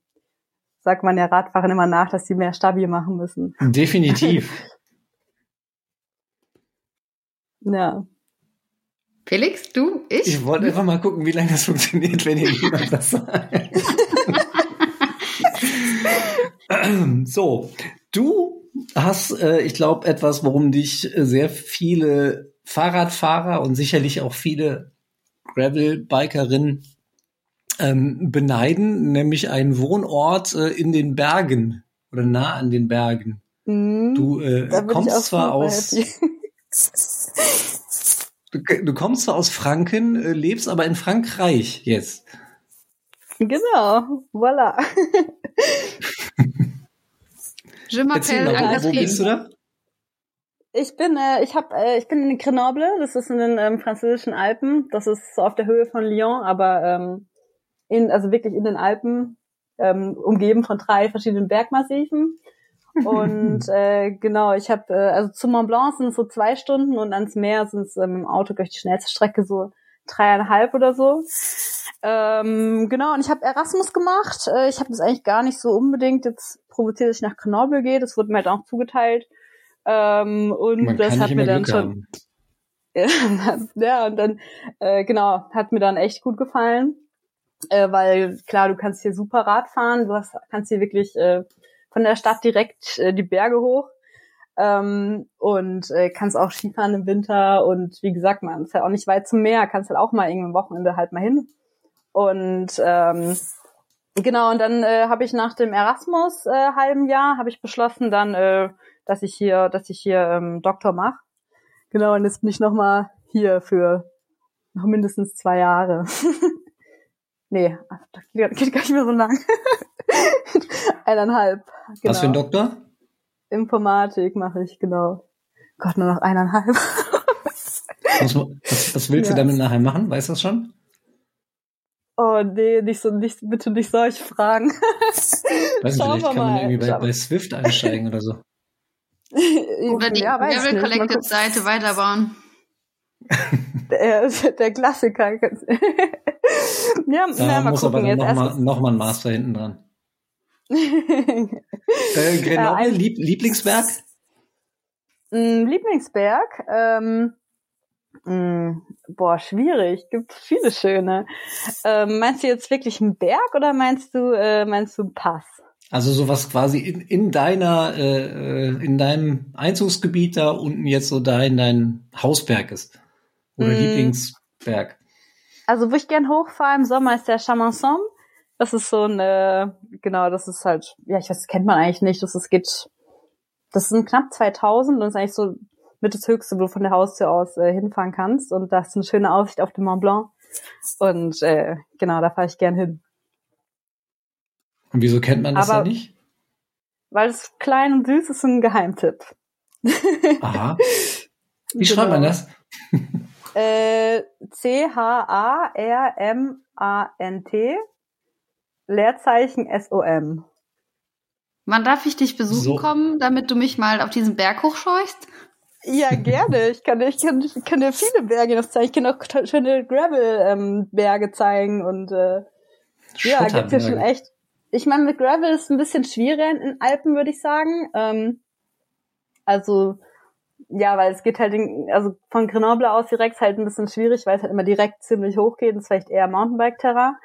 Sagt man ja Radfahrern immer nach, dass sie mehr stabil machen müssen. Definitiv. *laughs* ja. Felix, du, ich? Ich wollte einfach mal gucken, wie lange das funktioniert, wenn ihr niemand was sagt. *laughs* so, du hast, äh, ich glaube, etwas, worum dich äh, sehr viele Fahrradfahrer und sicherlich auch viele Gravel-Bikerinnen ähm, beneiden, nämlich einen Wohnort äh, in den Bergen oder nah an den Bergen. Mhm, du äh, kommst zwar aus du, du, kommst zwar aus Franken, äh, lebst aber in Frankreich jetzt. Genau, voilà. Je m'appelle wo, wo bist du da? Ich bin, äh, ich hab, äh, ich bin in Grenoble, das ist in den ähm, französischen Alpen. Das ist so auf der Höhe von Lyon, aber ähm, in, also wirklich in den Alpen, ähm, umgeben von drei verschiedenen Bergmassiven. *laughs* Und äh, genau, ich habe, äh, also zum Mont Blanc sind es so zwei Stunden und ans Meer sind es ähm, im Auto durch die schnellste Strecke so dreieinhalb oder so. Ähm, genau, und ich habe Erasmus gemacht. Äh, ich habe das eigentlich gar nicht so unbedingt jetzt provoziert, dass ich nach Grenoble gehe. Das wurde mir halt auch zugeteilt. Ähm, und Man das hat mir dann Glück schon, haben. *laughs* ja, und dann, äh, genau, hat mir dann echt gut gefallen. Äh, weil klar, du kannst hier super Rad fahren, du hast, kannst hier wirklich äh, von der Stadt direkt äh, die Berge hoch ähm, und äh, kannst auch Skifahren im Winter und wie gesagt, man ist halt auch nicht weit zum Meer, kannst halt auch mal irgendein Wochenende halt mal hin. Und ähm, genau, und dann äh, habe ich nach dem Erasmus äh, halben Jahr habe ich beschlossen dann, äh, dass ich hier, dass ich hier ähm, Doktor mache. Genau, und jetzt bin ich noch mal hier für noch mindestens zwei Jahre. *laughs* nee, das geht gar nicht mehr so lang. *laughs* Eineinhalb. Genau. Was für ein Doktor? Informatik mache ich, genau. Gott, nur noch eineinhalb. Was, was, was willst Ja. du damit nachher machen? Weißt du das schon? Oh nee, nicht so, nicht, bitte nicht solche Fragen. Weiß nicht, Schauen vielleicht wir kann man mal. irgendwie bei, bei Swift einsteigen oder so. *laughs* Oder die ja. Mal Collective. Seite weiterbauen. *laughs* Der, der Klassiker. *laughs* ja, Da na, mal muss aber gucken. dann Jetzt nochmal erst. noch mal ein Master hinten dran. Äh, Grenoble, Lieb Lieblingsberg? Mm, Lieblingsberg? Ähm, mm, boah, schwierig. Gibt viele schöne. Ähm, meinst du jetzt wirklich einen Berg oder meinst du äh, meinst du einen Pass? Also sowas quasi in, in deiner, äh, äh, in deinem Einzugsgebiet da unten jetzt so dein, dein Hausberg ist. Oder Mm. Lieblingsberg. Also wo ich gern hochfahre im Sommer ist der Chamanson. Das ist so ein, äh, genau, das ist halt, ja, ich weiß, das kennt man eigentlich nicht. Das ist, geht, das sind knapp 2000 und das ist eigentlich so mit das Höchste, wo du von der Haustür aus äh, hinfahren kannst. Und da ist eine schöne Aussicht auf den Mont Blanc. Und äh, genau, da fahre ich gern hin. Und wieso kennt man das Aber- dann nicht? Weil es klein und süß ist ein Geheimtipp. *laughs* Aha. Wie schreibt man das? *laughs* Äh, C-H-A-R-M-A-N-T Leerzeichen S-O-M. Wann darf ich dich besuchen So. kommen, damit du mich mal auf diesen Berg hochscheuchst? Ja, *laughs* gerne. Ich kann, ich kann, ich kann dir viele Berge noch zeigen. Ich kann auch schöne Gravel-Berge zeigen und äh, ja, gibt's ja schon echt. Ich meine, mit Gravel ist ein bisschen schwieriger in den Alpen, würde ich sagen. Ähm, also ja, weil es geht halt, in, also von Grenoble aus direkt ist halt ein bisschen schwierig, weil es halt immer direkt ziemlich hoch geht. Das ist vielleicht eher Mountainbike-Terrain.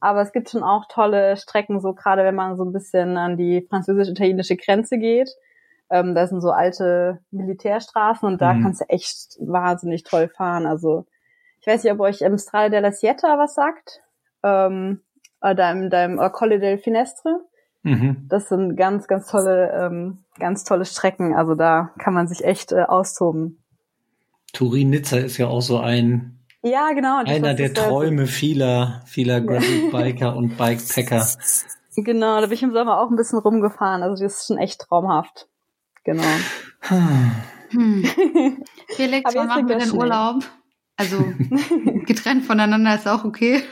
Aber es gibt schon auch tolle Strecken, so gerade wenn man so ein bisschen an die französisch-italienische Grenze geht. Ähm, da sind so alte Militärstraßen und da Mhm. kannst du echt wahnsinnig toll fahren. Also ich weiß nicht, ob euch ähm, Strade della Sieta was sagt. Ähm, oder im, deinem oder Colle del Finestre. Mhm. Das sind ganz, ganz tolle, ähm, ganz tolle Strecken. Also da kann man sich echt äh, austoben. Turin-Nizza ist ja auch so ein, Ja, genau. das einer der äh, Träume vieler, vieler Gravel-Biker und Bikepacker. Genau, da bin ich im Sommer auch ein bisschen rumgefahren. Also das ist schon echt traumhaft. Genau. Hm. *laughs* Felix, wann machen wir denn. Urlaub? Also *laughs* getrennt voneinander ist auch okay.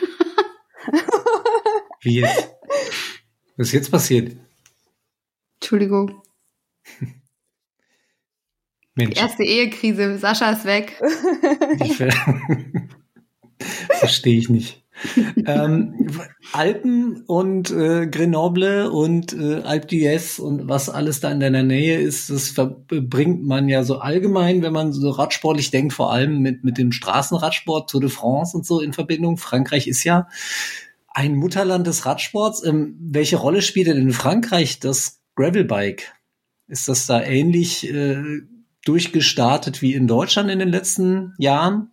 *laughs* Wie jetzt? Was ist jetzt passiert? Entschuldigung. Mensch, Erste Ehekrise. Sascha ist weg. ver *laughs* verstehe ich nicht. ähm, Alpen und äh, Grenoble und äh, Alpe d'Huez und was alles da in deiner Nähe ist, das verbringt man ja so allgemein, wenn man so radsportlich denkt, vor allem mit, mit dem Straßenradsport, Tour de France und so in Verbindung. Frankreich ist ja ein Mutterland des Radsports. Ähm, welche Rolle spielt denn in Frankreich das Gravelbike? Ist das da ähnlich äh, durchgestartet wie in Deutschland in den letzten Jahren?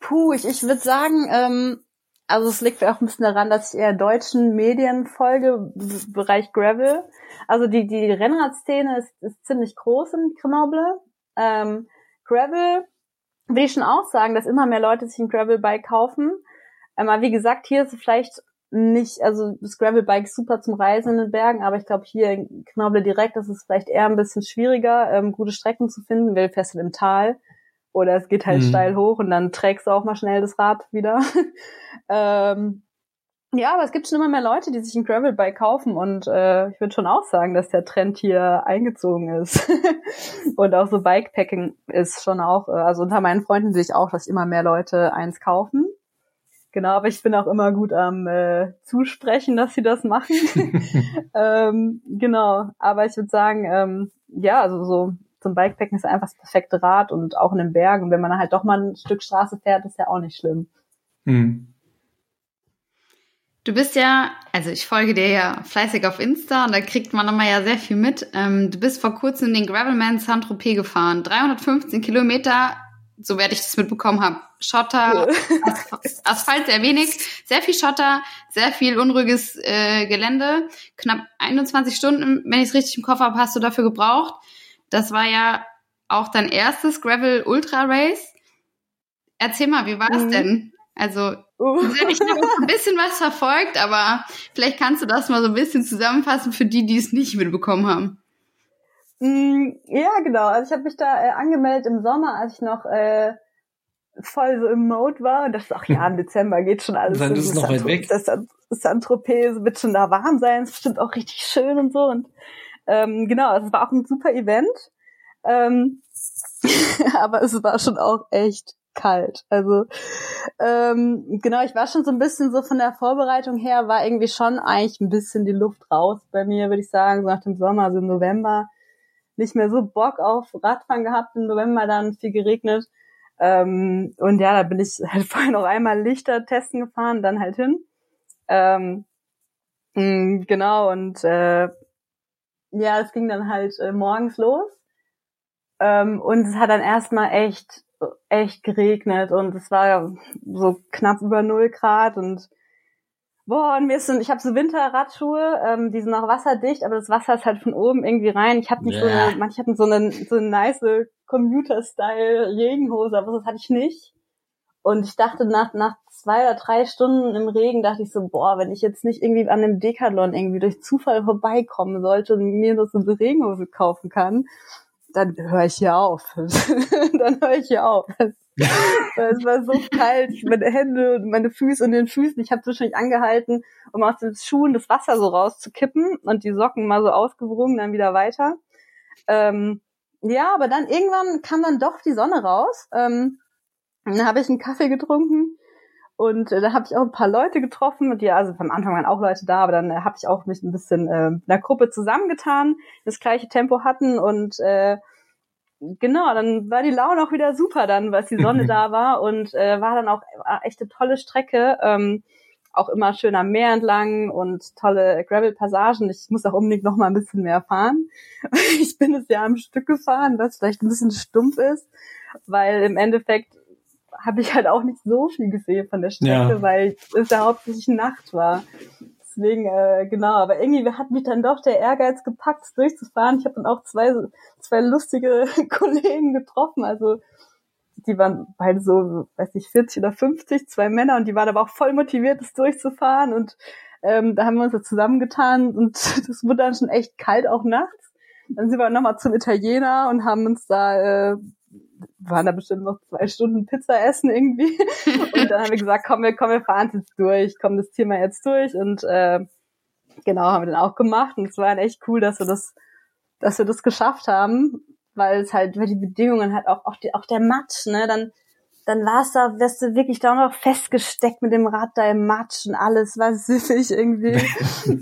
Puh, ich, ich würde sagen, ähm, also es liegt auch ein bisschen daran, dass ich eher deutschen Medien folge, Bereich Gravel. Also die, die Rennradszene ist, ist ziemlich groß in Grenoble. Ähm, Gravel will ich schon auch sagen, dass immer mehr Leute sich ein Gravelbike kaufen. Ähm, aber wie gesagt, hier ist es vielleicht nicht, also das Gravelbike super zum Reisen in den Bergen, aber ich glaube hier in Grenoble direkt ist es vielleicht eher ein bisschen schwieriger, ähm, gute Strecken zu finden, weil halt im Tal oder es geht halt Mhm. steil hoch und dann trägst du auch mal schnell das Rad wieder. *laughs* ähm, ja, aber es gibt schon immer mehr Leute, die sich ein Gravelbike kaufen und äh, ich würde schon auch sagen, dass der Trend hier eingezogen ist. *laughs* und auch so Bikepacking ist schon auch, äh, also unter meinen Freunden sehe ich auch, dass immer mehr Leute eins kaufen. Genau, aber ich bin auch immer gut am äh, Zusprechen, dass sie das machen. *laughs* ähm, genau, aber ich würde sagen, ähm, ja, also so zum Bikepacken ist einfach das perfekte Rad und auch in den Bergen. Und wenn man halt doch mal ein Stück Straße fährt, ist ja auch nicht schlimm. Hm. Du bist ja, also ich folge dir ja fleißig auf Insta und da kriegt man immer ja sehr viel mit. Ähm, du bist vor kurzem den Gravelman Saint-Tropez gefahren. 315 Kilometer so werde ich das mitbekommen habe. Schotter, Asphalt sehr wenig, sehr viel Schotter, sehr viel unruhiges äh, Gelände. Knapp 21 Stunden, wenn ich es richtig im Kopf habe, hast du dafür gebraucht. Das war ja auch dein erstes Gravel Ultra Race. Erzähl mal, wie war es mhm. denn? Also, uh. ich habe ein bisschen was verfolgt, aber vielleicht kannst du das mal so ein bisschen zusammenfassen für die, die es nicht mitbekommen haben. Mm, ja, genau. Also ich habe mich da äh, angemeldet im Sommer, als ich noch äh, voll so im Mode war. Und das ist auch ja im *laughs* Dezember geht schon alles. Dann ist es noch weit weg. Das Saint-Tropez wird schon da warm sein. Es ist bestimmt auch richtig schön und so. Und ähm, genau, also es war auch ein super Event. Ähm, *laughs* aber es war schon auch echt kalt. Also ähm, genau, ich war schon so ein bisschen so von der Vorbereitung her, war irgendwie schon eigentlich ein bisschen die Luft raus bei mir, würde ich sagen, so nach dem Sommer, so im November nicht mehr so Bock auf Radfahren gehabt. Im November dann viel geregnet. Ähm, und ja, da bin ich *laughs* halt vorher noch einmal Lichter testen gefahren, dann halt hin. Ähm, mh, mm, genau, und äh, ja, es ging dann halt äh, morgens los. Ähm, und es hat dann erstmal echt, echt geregnet und es war so knapp über null Grad und Boah, und mir ist so, ich habe so Winterradschuhe, ähm, die sind auch wasserdicht, aber das Wasser ist halt von oben irgendwie rein. Ich hatte yeah. so eine, manche hatten so eine so eine nice Commuter-Style Regenhose, aber das hatte ich nicht. Und ich dachte nach nach zwei oder drei Stunden im Regen dachte ich so, boah, wenn ich jetzt nicht irgendwie an dem Decathlon irgendwie durch Zufall vorbeikommen sollte und mir nur so eine Regenhose kaufen kann, dann höre ich hier auf. *laughs* dann höre ich hier auf. Es war so kalt, meine Hände und meine Füße und den Füßen. Ich habe zwischendurch angehalten, um aus den Schuhen das Wasser so rauszukippen und die Socken mal so ausgewrungen, dann wieder weiter. Ähm, ja, aber dann irgendwann kam dann doch die Sonne raus. Ähm, dann habe ich einen Kaffee getrunken und äh, da habe ich auch ein paar Leute getroffen, die, also am Anfang waren auch Leute da, aber dann äh, habe ich auch mich ein bisschen äh, in der Gruppe zusammengetan, das gleiche Tempo hatten und äh, genau, dann war die Laune auch wieder super dann, weil die Sonne *laughs* da war und äh, war dann auch war echt eine tolle Strecke. Ähm, auch immer schön am Meer entlang und tolle Gravel-Passagen. Ich muss auch unbedingt noch mal ein bisschen mehr fahren. *laughs* Ich bin es ja am Stück gefahren, was vielleicht ein bisschen stumpf ist, weil im Endeffekt habe ich halt auch nicht so viel gesehen von der Strecke, ja. weil es ja hauptsächlich Nacht war. Deswegen, äh, genau, aber irgendwie hat mich dann doch der Ehrgeiz gepackt, durchzufahren. Ich habe dann auch zwei, zwei lustige *laughs* Kollegen getroffen. Also die waren beide so, weiß nicht, 40 oder 50, zwei Männer und die waren aber auch voll motiviert, das durchzufahren. Und ähm, da haben wir uns so zusammengetan und *laughs* das wurde dann schon echt kalt auch nachts. Dann sind wir nochmal zum Italiener und haben uns da äh, waren da bestimmt noch zwei Stunden Pizza essen irgendwie. *laughs* Und dann haben wir gesagt, komm, wir, komm, wir fahren jetzt durch, komm, das Thema jetzt durch. Und äh, genau, haben wir dann auch gemacht. Und es war echt cool, dass wir das, dass wir das geschafft haben, weil es halt, weil die Bedingungen halt auch, auch, die, auch der Matsch, ne, dann dann war es da, wärst du wirklich da noch festgesteckt mit dem Rad da im Matsch und alles war süffig irgendwie. *laughs*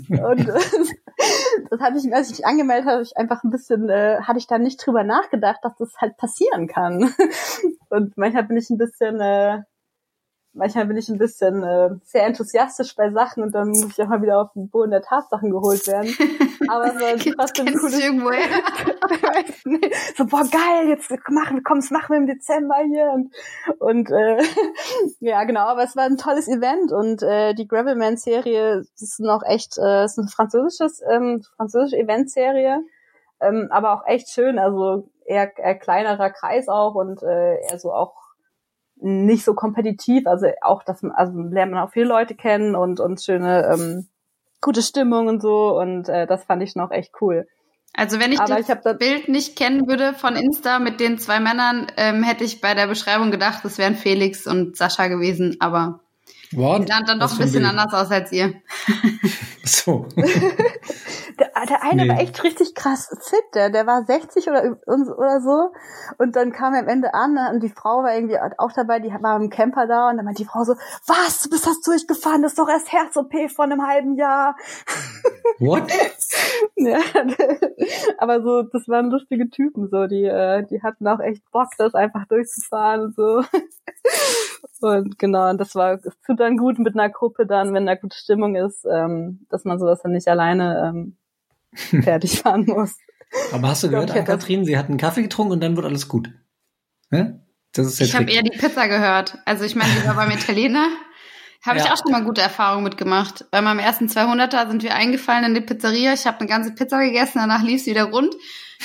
und das hatte ich, als ich mich angemeldet habe, ich einfach ein bisschen, äh, hatte ich da nicht drüber nachgedacht, dass das halt passieren kann. *laughs* und manchmal bin ich ein bisschen, äh, manchmal bin ich ein bisschen äh, sehr enthusiastisch bei Sachen und dann muss ich auch mal wieder auf den Boden der Tatsachen geholt werden. *laughs* Aber so trotzdem ein cooles. *laughs* so, boah, geil, jetzt machen, komm, das machen wir im Dezember hier. Und, und äh, *laughs* ja, genau, aber es war ein tolles Event und äh, die Gravelman-Serie ist noch echt, äh, ist ein französisches, ähm, französische Event-Serie. Ähm, aber auch echt schön, also eher, eher kleinerer Kreis auch und äh, eher so auch nicht so kompetitiv, also auch, dass man, also lernt man auch viele Leute kennen und, und schöne, ähm, gute Stimmung und so. Und äh, das fand ich noch echt cool. Also wenn ich Aber das, ich das Bild nicht kennen würde von Insta mit den zwei Männern, ähm, hätte ich bei der Beschreibung gedacht, das wären Felix und Sascha gewesen, aber What? die sahen dann doch ein bisschen anders aus als ihr. so. *laughs* der, der eine nee. war echt richtig krass fit, der, der war 60 oder, oder so. Und dann kam er am Ende an ne, und die Frau war irgendwie auch dabei, die war im Camper da und dann meinte die Frau so, was, du bist das durchgefahren, das ist doch erst Herz-OP von einem halben Jahr. *laughs* What? *laughs* ja, aber so, das waren lustige Typen, so, die, äh, die hatten auch echt Bock, das einfach durchzufahren und so. Und genau, und das war, es tut dann gut mit einer Gruppe dann, wenn da gute Stimmung ist, ähm, dass man sowas dann nicht alleine ähm, *laughs* fertig fahren muss. Aber hast du gehört, an Kathrin, sie hat einen Kaffee getrunken und dann wird alles gut. Ja? Das ist ich habe eher die Pizza gehört. Also ich meine, die war beim Italiener. Habe ja. ich auch schon mal gute Erfahrungen mitgemacht. Bei meinem ersten 200er sind wir eingefallen in die Pizzeria. Ich habe eine ganze Pizza gegessen, danach lief es wieder rund.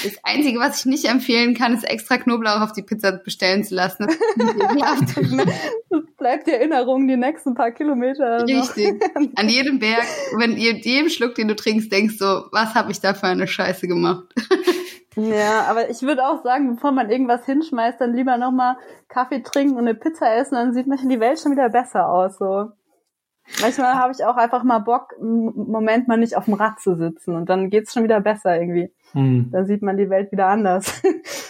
Das Einzige, was ich nicht empfehlen kann, ist extra Knoblauch auf die Pizza bestellen zu lassen. Das, *laughs* das bleibt die Erinnerung die nächsten paar Kilometer. Richtig. Noch. *laughs* An jedem Berg, wenn ihr jedem Schluck, den du trinkst, denkst so, was habe ich da für eine Scheiße gemacht? *laughs* Ja, aber ich würde auch sagen, bevor man irgendwas hinschmeißt, dann lieber nochmal Kaffee trinken und eine Pizza essen, dann sieht manchmal die Welt schon wieder besser aus. So. Manchmal habe ich auch einfach mal Bock, im Moment mal nicht auf dem Rad zu sitzen und dann geht's schon wieder besser irgendwie. Hm. Dann sieht man die Welt wieder anders.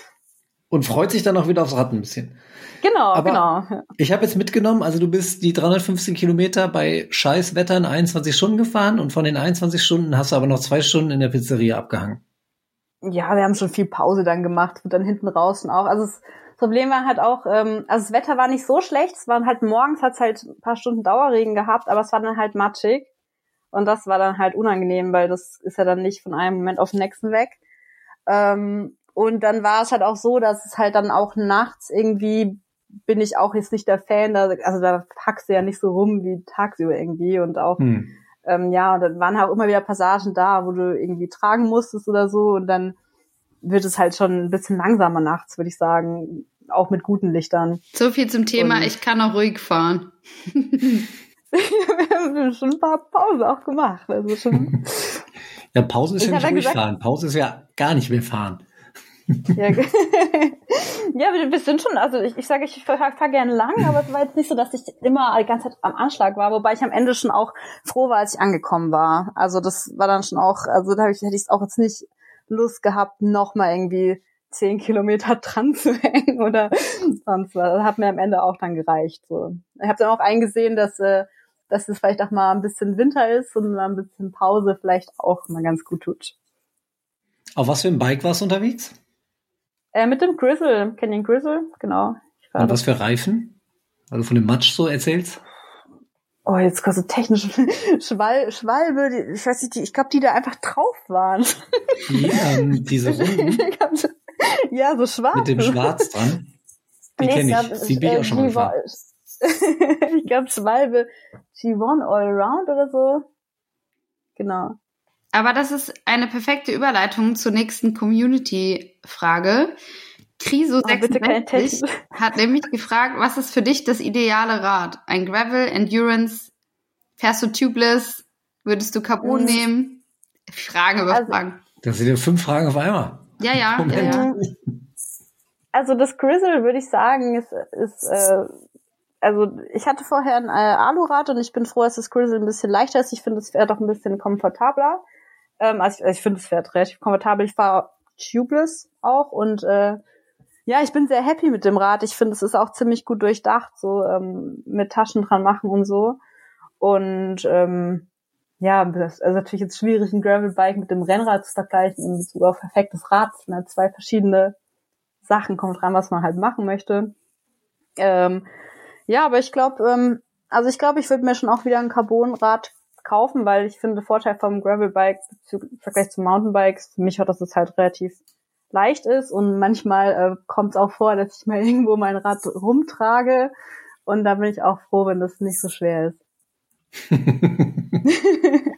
*laughs* und freut sich dann auch wieder aufs Rad ein bisschen. Genau, Aber genau. Ich habe jetzt mitgenommen, also du bist die 315 Kilometer bei scheiß Wetter in 21 Stunden gefahren und von den 21 Stunden hast du aber noch zwei Stunden in der Pizzeria abgehangen. Ja, wir haben schon viel Pause dann gemacht und dann hinten raus und auch. Also das Problem war halt auch, ähm, also das Wetter war nicht so schlecht. Es waren halt morgens hat es halt ein paar Stunden Dauerregen gehabt, aber es war dann halt matschig. Und das war dann halt unangenehm, weil das ist ja dann nicht von einem Moment auf den nächsten weg. Ähm, und dann war es halt auch so, dass es halt dann auch nachts irgendwie bin ich auch jetzt nicht der Fan, da, also da packst du ja nicht so rum wie tagsüber irgendwie und auch hm ähm, ja, und dann waren auch immer wieder Passagen da, wo du irgendwie tragen musstest oder so und dann wird es halt schon ein bisschen langsamer nachts, würde ich sagen, auch mit guten Lichtern. So viel zum Thema, und ich kann auch ruhig fahren. *laughs* *laughs* wir haben schon ein paar Pausen auch gemacht. Also schon. *laughs* ja, Pause ist ich ja nicht ruhig gesagt, fahren. Pause ist ja gar nicht mehr fahren. ja, *laughs* ja, wir sind schon, also ich, ich sage, ich fahre fahr gerne lang, aber es war jetzt nicht so, dass ich immer die ganze Zeit am Anschlag war, wobei ich am Ende schon auch froh war, als ich angekommen war. Also das war dann schon auch, also da hätte ich es auch jetzt nicht Lust gehabt, noch mal irgendwie zehn Kilometer dran zu hängen oder sonst was. Das hat mir am Ende auch dann gereicht. So. Ich habe dann auch eingesehen, dass, äh, dass es vielleicht auch mal ein bisschen Winter ist und mal ein bisschen Pause vielleicht auch mal ganz gut tut. Auf was für ein Bike warst du unterwegs? Äh, mit dem Grizzle, Canyon Grizzle, genau. Und was für Reifen? Also von dem Matsch so erzählst? Oh, jetzt so technisch *laughs* Schwal Schwalbe, die, ich weiß nicht, die, ich glaube, die da einfach drauf waren. Die, ähm, diese *laughs* Runden? ja, so schwarz. Mit dem Schwarz dran. Die nee, kenne ich. Die bin ich auch schon mal gefahren. *laughs* ich glaube, Schwalbe G1 Allround oder so. Genau. Aber das ist eine perfekte Überleitung zur nächsten Community-Frage. Kriso66 oh, hat nämlich gefragt, was ist für dich das ideale Rad? Ein Gravel, Endurance, fährst du tubeless? Würdest du Carbon mhm. nehmen? Fragen über also, Fragen. Das sind ja fünf Fragen auf einmal. Ja, ja, ja, ja. Also das Grizzle würde ich sagen, ist, ist äh, also ich hatte vorher ein äh, Alurad und ich bin froh, dass das Grizzle ein bisschen leichter ist. Ich finde, es wäre doch ein bisschen komfortabler. Ähm, also ich, also ich finde, es fährt relativ komfortabel. Ich war tubeless auch und äh, ja, ich bin sehr happy mit dem Rad. Ich finde, es ist auch ziemlich gut durchdacht, so ähm, mit Taschen dran machen und so. Und ähm, ja, das, also natürlich jetzt schwierig, ein Gravelbike mit dem Rennrad zu vergleichen in Bezug auf perfektes Rad. Sind halt zwei verschiedene Sachen, kommt dran, was man halt machen möchte. Ähm, ja, aber ich glaube, ähm, also ich glaube, ich würde mir schon auch wieder ein Carbonrad kaufen, weil ich finde, Vorteil vom Gravelbike im Vergleich zu Mountainbikes, für mich hat das halt relativ leicht ist und manchmal äh, kommt es auch vor, dass ich mal *laughs* irgendwo mein Rad rumtrage und da bin ich auch froh, wenn das nicht so schwer ist. *laughs* *laughs*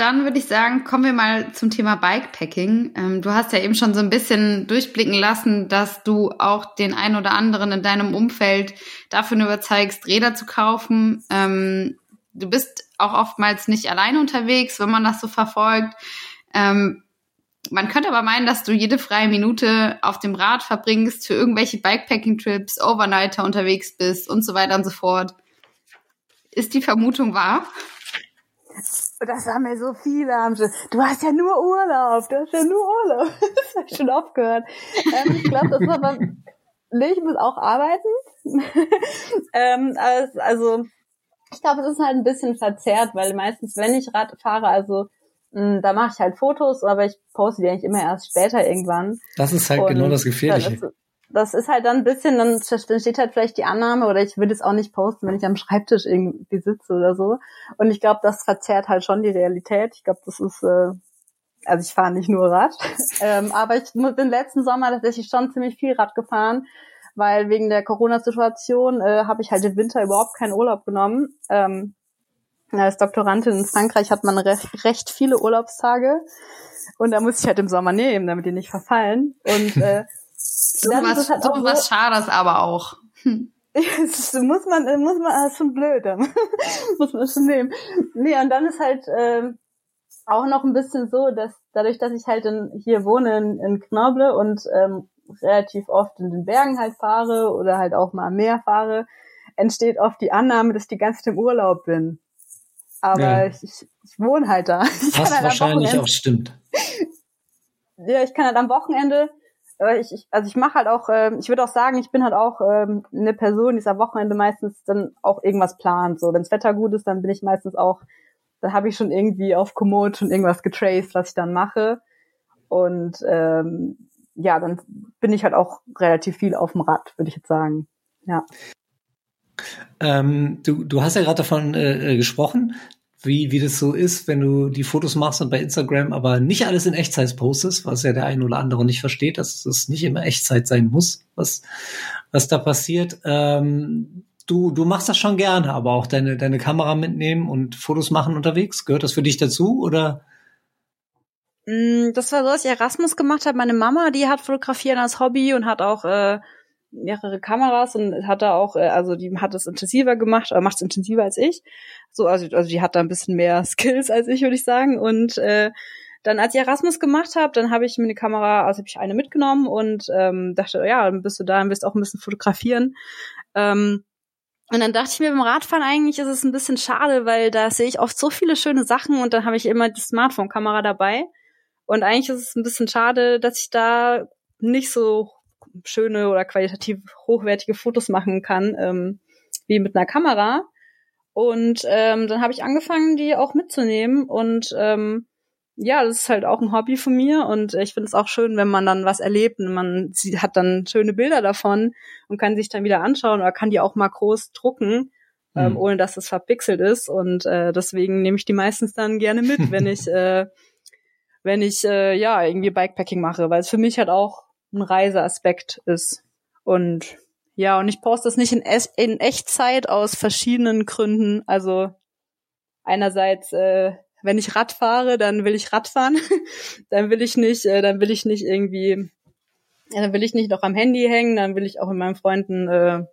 Dann würde ich sagen, kommen wir mal zum Thema Bikepacking. Ähm, du hast ja eben schon so ein bisschen durchblicken lassen, dass du auch den einen oder anderen in deinem Umfeld dafür überzeugst, Räder zu kaufen. Ähm, du bist auch oftmals nicht alleine unterwegs, wenn man das so verfolgt. Ähm, man könnte aber meinen, dass du jede freie Minute auf dem Rad verbringst, für irgendwelche Bikepacking-Trips, Overnighter unterwegs bist und so weiter und so fort. Ist die Vermutung wahr? Das haben mir so viele, haben schon, du hast ja nur Urlaub, du hast ja nur Urlaub. *laughs* das habe ich schon aufgehört. Ähm, ich glaube, das war beim, nee, ich muss auch arbeiten. *laughs* ähm, also, ich glaube, es ist halt ein bisschen verzerrt, weil meistens, wenn ich Rad fahre, also mh, hm, da mache ich halt Fotos, aber ich poste die eigentlich immer erst später irgendwann. Das ist halt Und genau das Gefährliche. Ist, das ist halt dann ein bisschen, dann steht halt vielleicht die Annahme oder ich will es auch nicht posten, wenn ich am Schreibtisch irgendwie sitze oder so. Und ich glaube, das verzerrt halt schon die Realität. Ich glaube, das ist, äh, also ich fahre nicht nur Rad, *laughs* ähm, aber ich bin letzten Sommer tatsächlich schon ziemlich viel Rad gefahren, weil wegen der Corona-Situation äh, habe ich halt im Winter überhaupt keinen Urlaub genommen. Ähm, als Doktorandin in Frankreich hat man recht, recht viele Urlaubstage und da muss ich halt im Sommer nehmen, damit die nicht verfallen. Und *laughs* äh, so was, halt so was Schades aber auch. Hm. *laughs* Das muss man, muss man, das ist schon blöd, *laughs* muss man schon nehmen. Nee, und dann ist halt äh, auch noch ein bisschen so, dass dadurch, dass ich halt in, hier wohne in, in Knoble und ähm, relativ oft in den Bergen halt fahre oder halt auch mal am Meer fahre, entsteht oft die Annahme, dass ich die ganze Zeit im Urlaub bin. Aber ja. ich, ich, ich wohne halt da. *laughs* Ich Was halt wahrscheinlich auch stimmt. Ja, ich kann halt am Wochenende ich, ich, also ich mache halt auch, äh, ich würde auch sagen, ich bin halt auch ähm, eine Person, die am Wochenende meistens dann auch irgendwas plant. So, wenns Wetter gut ist, dann bin ich meistens auch, dann habe ich schon irgendwie auf Komoot schon irgendwas getraced, was ich dann mache. Und ähm, ja, dann bin ich halt auch relativ viel auf dem Rad, würde ich jetzt sagen. Ja. Ähm, du, du hast ja gerade davon äh, äh gesprochen, wie, wie das so ist, wenn du die Fotos machst und bei Instagram aber nicht alles in Echtzeit postest, was ja der ein oder andere nicht versteht, dass es nicht immer Echtzeit sein muss, was, was da passiert. Ähm, du, du machst das schon gerne, aber auch deine, deine Kamera mitnehmen und Fotos machen unterwegs. Gehört das für dich dazu oder? Mm, das war so, was ich Erasmus gemacht habe. Meine Mama, die hat Fotografieren als Hobby und hat auch äh, mehrere Kameras und hat da auch, äh, also die hat es intensiver gemacht, aber macht es intensiver als ich. So, also, also die hat da ein bisschen mehr *laughs* Skills als ich, würde ich sagen. Und äh, dann, als ich Erasmus gemacht habe, dann habe ich mir eine Kamera, also habe ich eine mitgenommen und ähm, dachte, ja, dann bist du da, dann wirst du auch ein bisschen fotografieren. Ähm, und dann dachte ich mir beim Radfahren eigentlich ist es ein bisschen schade, weil da sehe ich oft so viele schöne Sachen und dann habe ich immer die Smartphone-Kamera dabei. Und eigentlich ist es ein bisschen schade, dass ich da nicht so schöne oder qualitativ hochwertige Fotos machen kann, ähm, wie mit einer Kamera. Und ähm, dann habe ich angefangen, die auch mitzunehmen. Und ähm, ja, das ist halt auch ein Hobby von mir. Und ich finde es auch schön, wenn man dann was erlebt und man sie hat dann schöne Bilder davon und kann sich dann wieder anschauen oder kann die auch mal groß drucken. Mhm. Ähm, ohne dass es verpixelt ist. Und äh, deswegen nehme ich die meistens dann gerne mit, *laughs* wenn ich, äh, wenn ich äh, ja irgendwie Bikepacking mache, weil es für mich halt auch ein Reiseaspekt ist. Und ja, und ich poste das nicht in, es in Echtzeit aus verschiedenen Gründen. Also einerseits, äh, wenn ich Rad fahre, dann will ich Rad fahren. *laughs* dann will ich nicht, äh, dann will ich nicht irgendwie, ja, dann will ich nicht noch am Handy hängen, dann will ich auch mit meinen Freunden äh,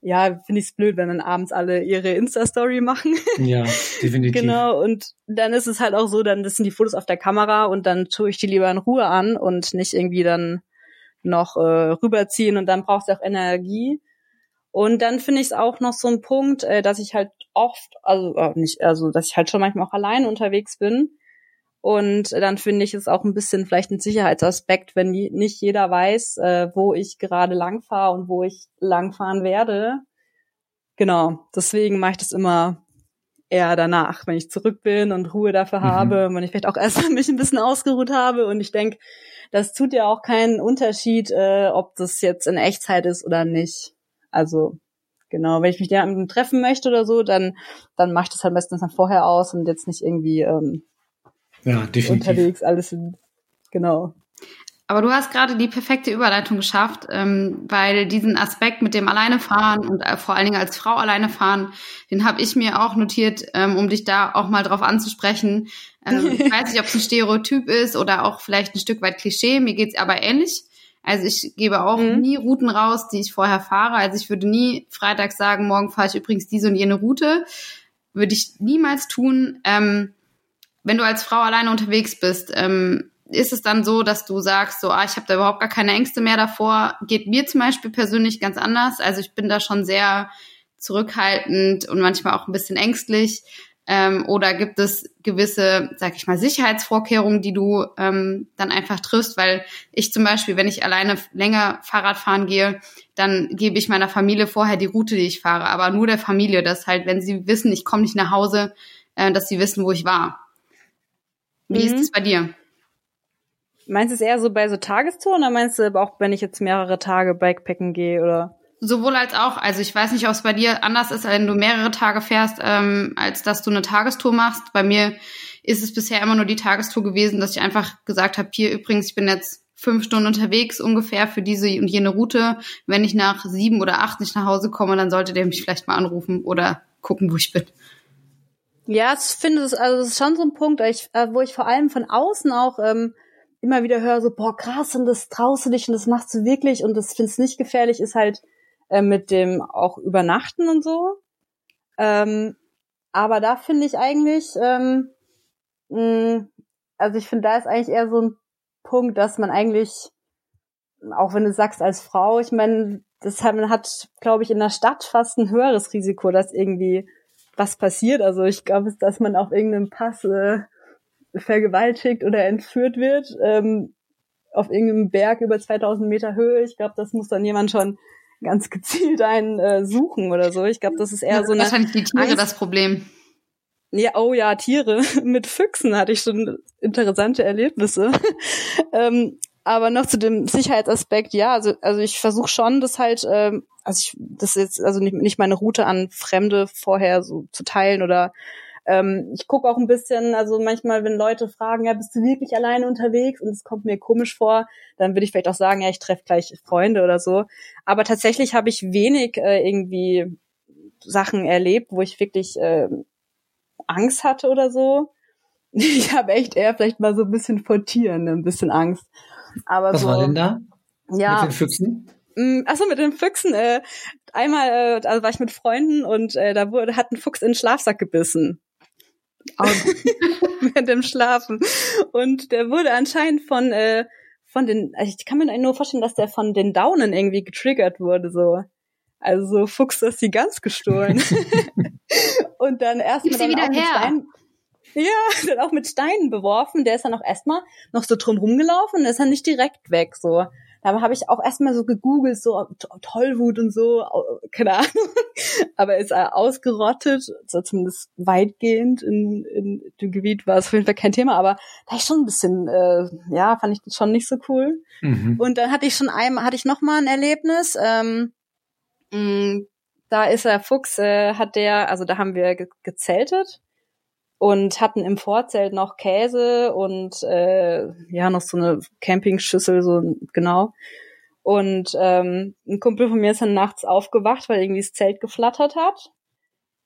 ja, finde ich es blöd, wenn dann abends alle ihre Insta-Story machen. Ja, *laughs* definitiv. genau, und dann ist es halt auch so, dann das sind die Fotos auf der Kamera und dann tue ich die lieber in Ruhe an und nicht irgendwie dann noch äh, rüberziehen und dann brauchst du auch Energie. Und dann finde ich es auch noch so ein Punkt, äh, dass ich halt oft, also äh, nicht, also dass ich halt schon manchmal auch allein unterwegs bin. Und dann finde ich es auch ein bisschen vielleicht ein Sicherheitsaspekt, wenn nicht jeder weiß, äh, wo ich gerade langfahre und wo ich langfahren werde. Genau, deswegen mache ich das immer eher danach, wenn ich zurück bin und Ruhe dafür mhm. habe, wenn ich vielleicht auch *laughs* erst mich ein bisschen ausgeruht habe und ich denke, das tut ja auch keinen Unterschied, äh, ob das jetzt in Echtzeit ist oder nicht. Also genau, wenn ich mich jemandem treffen möchte oder so, dann dann mache ich das halt meistens dann vorher aus und jetzt nicht irgendwie ähm, ja, definitiv. unterwegs alles in, genau. Aber du hast gerade die perfekte Überleitung geschafft, ähm, weil diesen Aspekt mit dem Alleinefahren und äh, vor allen Dingen als Frau alleine fahren, den habe ich mir auch notiert, ähm, um dich da auch mal drauf anzusprechen. Ähm, *laughs* ich weiß nicht, ob es ein Stereotyp ist oder auch vielleicht ein Stück weit Klischee. Mir geht's aber ähnlich. Also ich gebe auch mhm. nie Routen raus, die ich vorher fahre. Also ich würde nie freitags sagen, morgen fahre ich übrigens diese und jene Route. Würde ich niemals tun. Ähm, wenn du als Frau alleine unterwegs bist, ähm, ist es dann so, dass du sagst, so, ah, ich habe da überhaupt gar keine Ängste mehr davor. Geht mir zum Beispiel persönlich ganz anders. Also ich bin da schon sehr zurückhaltend und manchmal auch ein bisschen ängstlich. Ähm, oder gibt es gewisse, sag ich mal, Sicherheitsvorkehrungen, die du ähm, dann einfach triffst? Weil ich zum Beispiel, wenn ich alleine länger Fahrrad fahren gehe, dann gebe ich meiner Familie vorher die Route, die ich fahre, aber nur der Familie, dass halt, wenn sie wissen, ich komme nicht nach Hause, äh, dass sie wissen, wo ich war. Wie mhm. ist es bei dir? Meinst du es eher so bei so Tagestouren oder meinst du auch, wenn ich jetzt mehrere Tage Bikepacken gehe oder? Sowohl als auch. Also ich weiß nicht, ob es bei dir anders ist, wenn du mehrere Tage fährst, ähm, als dass du eine Tagestour machst. Bei mir ist es bisher immer nur die Tagestour gewesen, dass ich einfach gesagt habe, hier übrigens, ich bin jetzt fünf Stunden unterwegs ungefähr für diese und jene Route. Wenn ich nach sieben oder acht nicht nach Hause komme, dann solltet ihr mich vielleicht mal anrufen oder gucken, wo ich bin. Ja, ich finde es also das ist schon so ein Punkt, äh, wo ich vor allem von außen auch ähm, immer wieder höre, so boah krass und das traust du dich und das machst du wirklich und das findest nicht gefährlich, ist halt äh, mit dem auch Übernachten und so. Ähm, aber da finde ich eigentlich, ähm, mh, also ich finde, da ist eigentlich eher so ein Punkt, dass man eigentlich, auch wenn du sagst als Frau, ich meine, das hat, man hat, glaube ich, in der Stadt fast ein höheres Risiko, dass irgendwie was passiert. Also ich glaube, dass man auf irgendeinem Pass äh, vergewaltigt oder entführt wird, ähm, auf irgendeinem Berg über 2000 Meter Höhe. Ich glaube, das muss dann jemand schon ganz gezielt einen äh, suchen oder so. Ich glaube, das ist eher so eine. Wahrscheinlich die Tiere Angst. das Problem. Ja, oh ja, Tiere. *laughs* Mit Füchsen hatte ich schon interessante Erlebnisse. *laughs* ähm, aber noch zu dem Sicherheitsaspekt, ja, also, also ich versuche schon, das halt, ähm, also ich, das jetzt, also nicht, nicht meine Route an Fremde vorher so zu teilen oder ähm, ich gucke auch ein bisschen, also manchmal, wenn Leute fragen, ja, bist du wirklich alleine unterwegs und es kommt mir komisch vor, dann würde ich vielleicht auch sagen, ja, ich treffe gleich Freunde oder so. Aber tatsächlich habe ich wenig äh, irgendwie Sachen erlebt, wo ich wirklich äh, Angst hatte oder so. *laughs* Ich habe echt eher vielleicht mal so ein bisschen vor Tieren ein bisschen Angst. Aber Was so, war denn da? Ja. Mit den Füchsen? Mm, achso, mit den Füchsen. Äh, einmal äh, also war ich mit Freunden und äh, da wurde, hat ein Fuchs in den Schlafsack gebissen. Mit *laughs* dem Schlafen. Und der wurde anscheinend von, äh, von den, also ich kann mir nur vorstellen, dass der von den Daunen irgendwie getriggert wurde, so. Also so Fuchs ist die ganz gestohlen. *laughs* und dann erstmal dann wieder auch mit. Steinen, ja, *laughs* dann auch mit Steinen beworfen. Der ist dann auch erstmal noch so drum rumgelaufen und ist dann nicht direkt weg, so. Da habe ich auch erstmal so gegoogelt, so Tollwut und so, keine Ahnung. *laughs* Aber ist er ausgerottet, so zumindest weitgehend in, in dem Gebiet war es auf jeden Fall kein Thema, aber da ich schon ein bisschen, äh, ja, fand ich das schon nicht so cool. Mhm. Und dann hatte ich schon einmal, hatte ich noch mal ein Erlebnis. Ähm, mh, mm, da ist er Fuchs, äh, hat der, also da haben wir ge gezeltet und hatten im Vorzelt noch Käse und äh, ja noch so eine Campingschüssel so genau. Und ähm, ein Kumpel von mir ist dann nachts aufgewacht weil irgendwie das Zelt geflattert hat.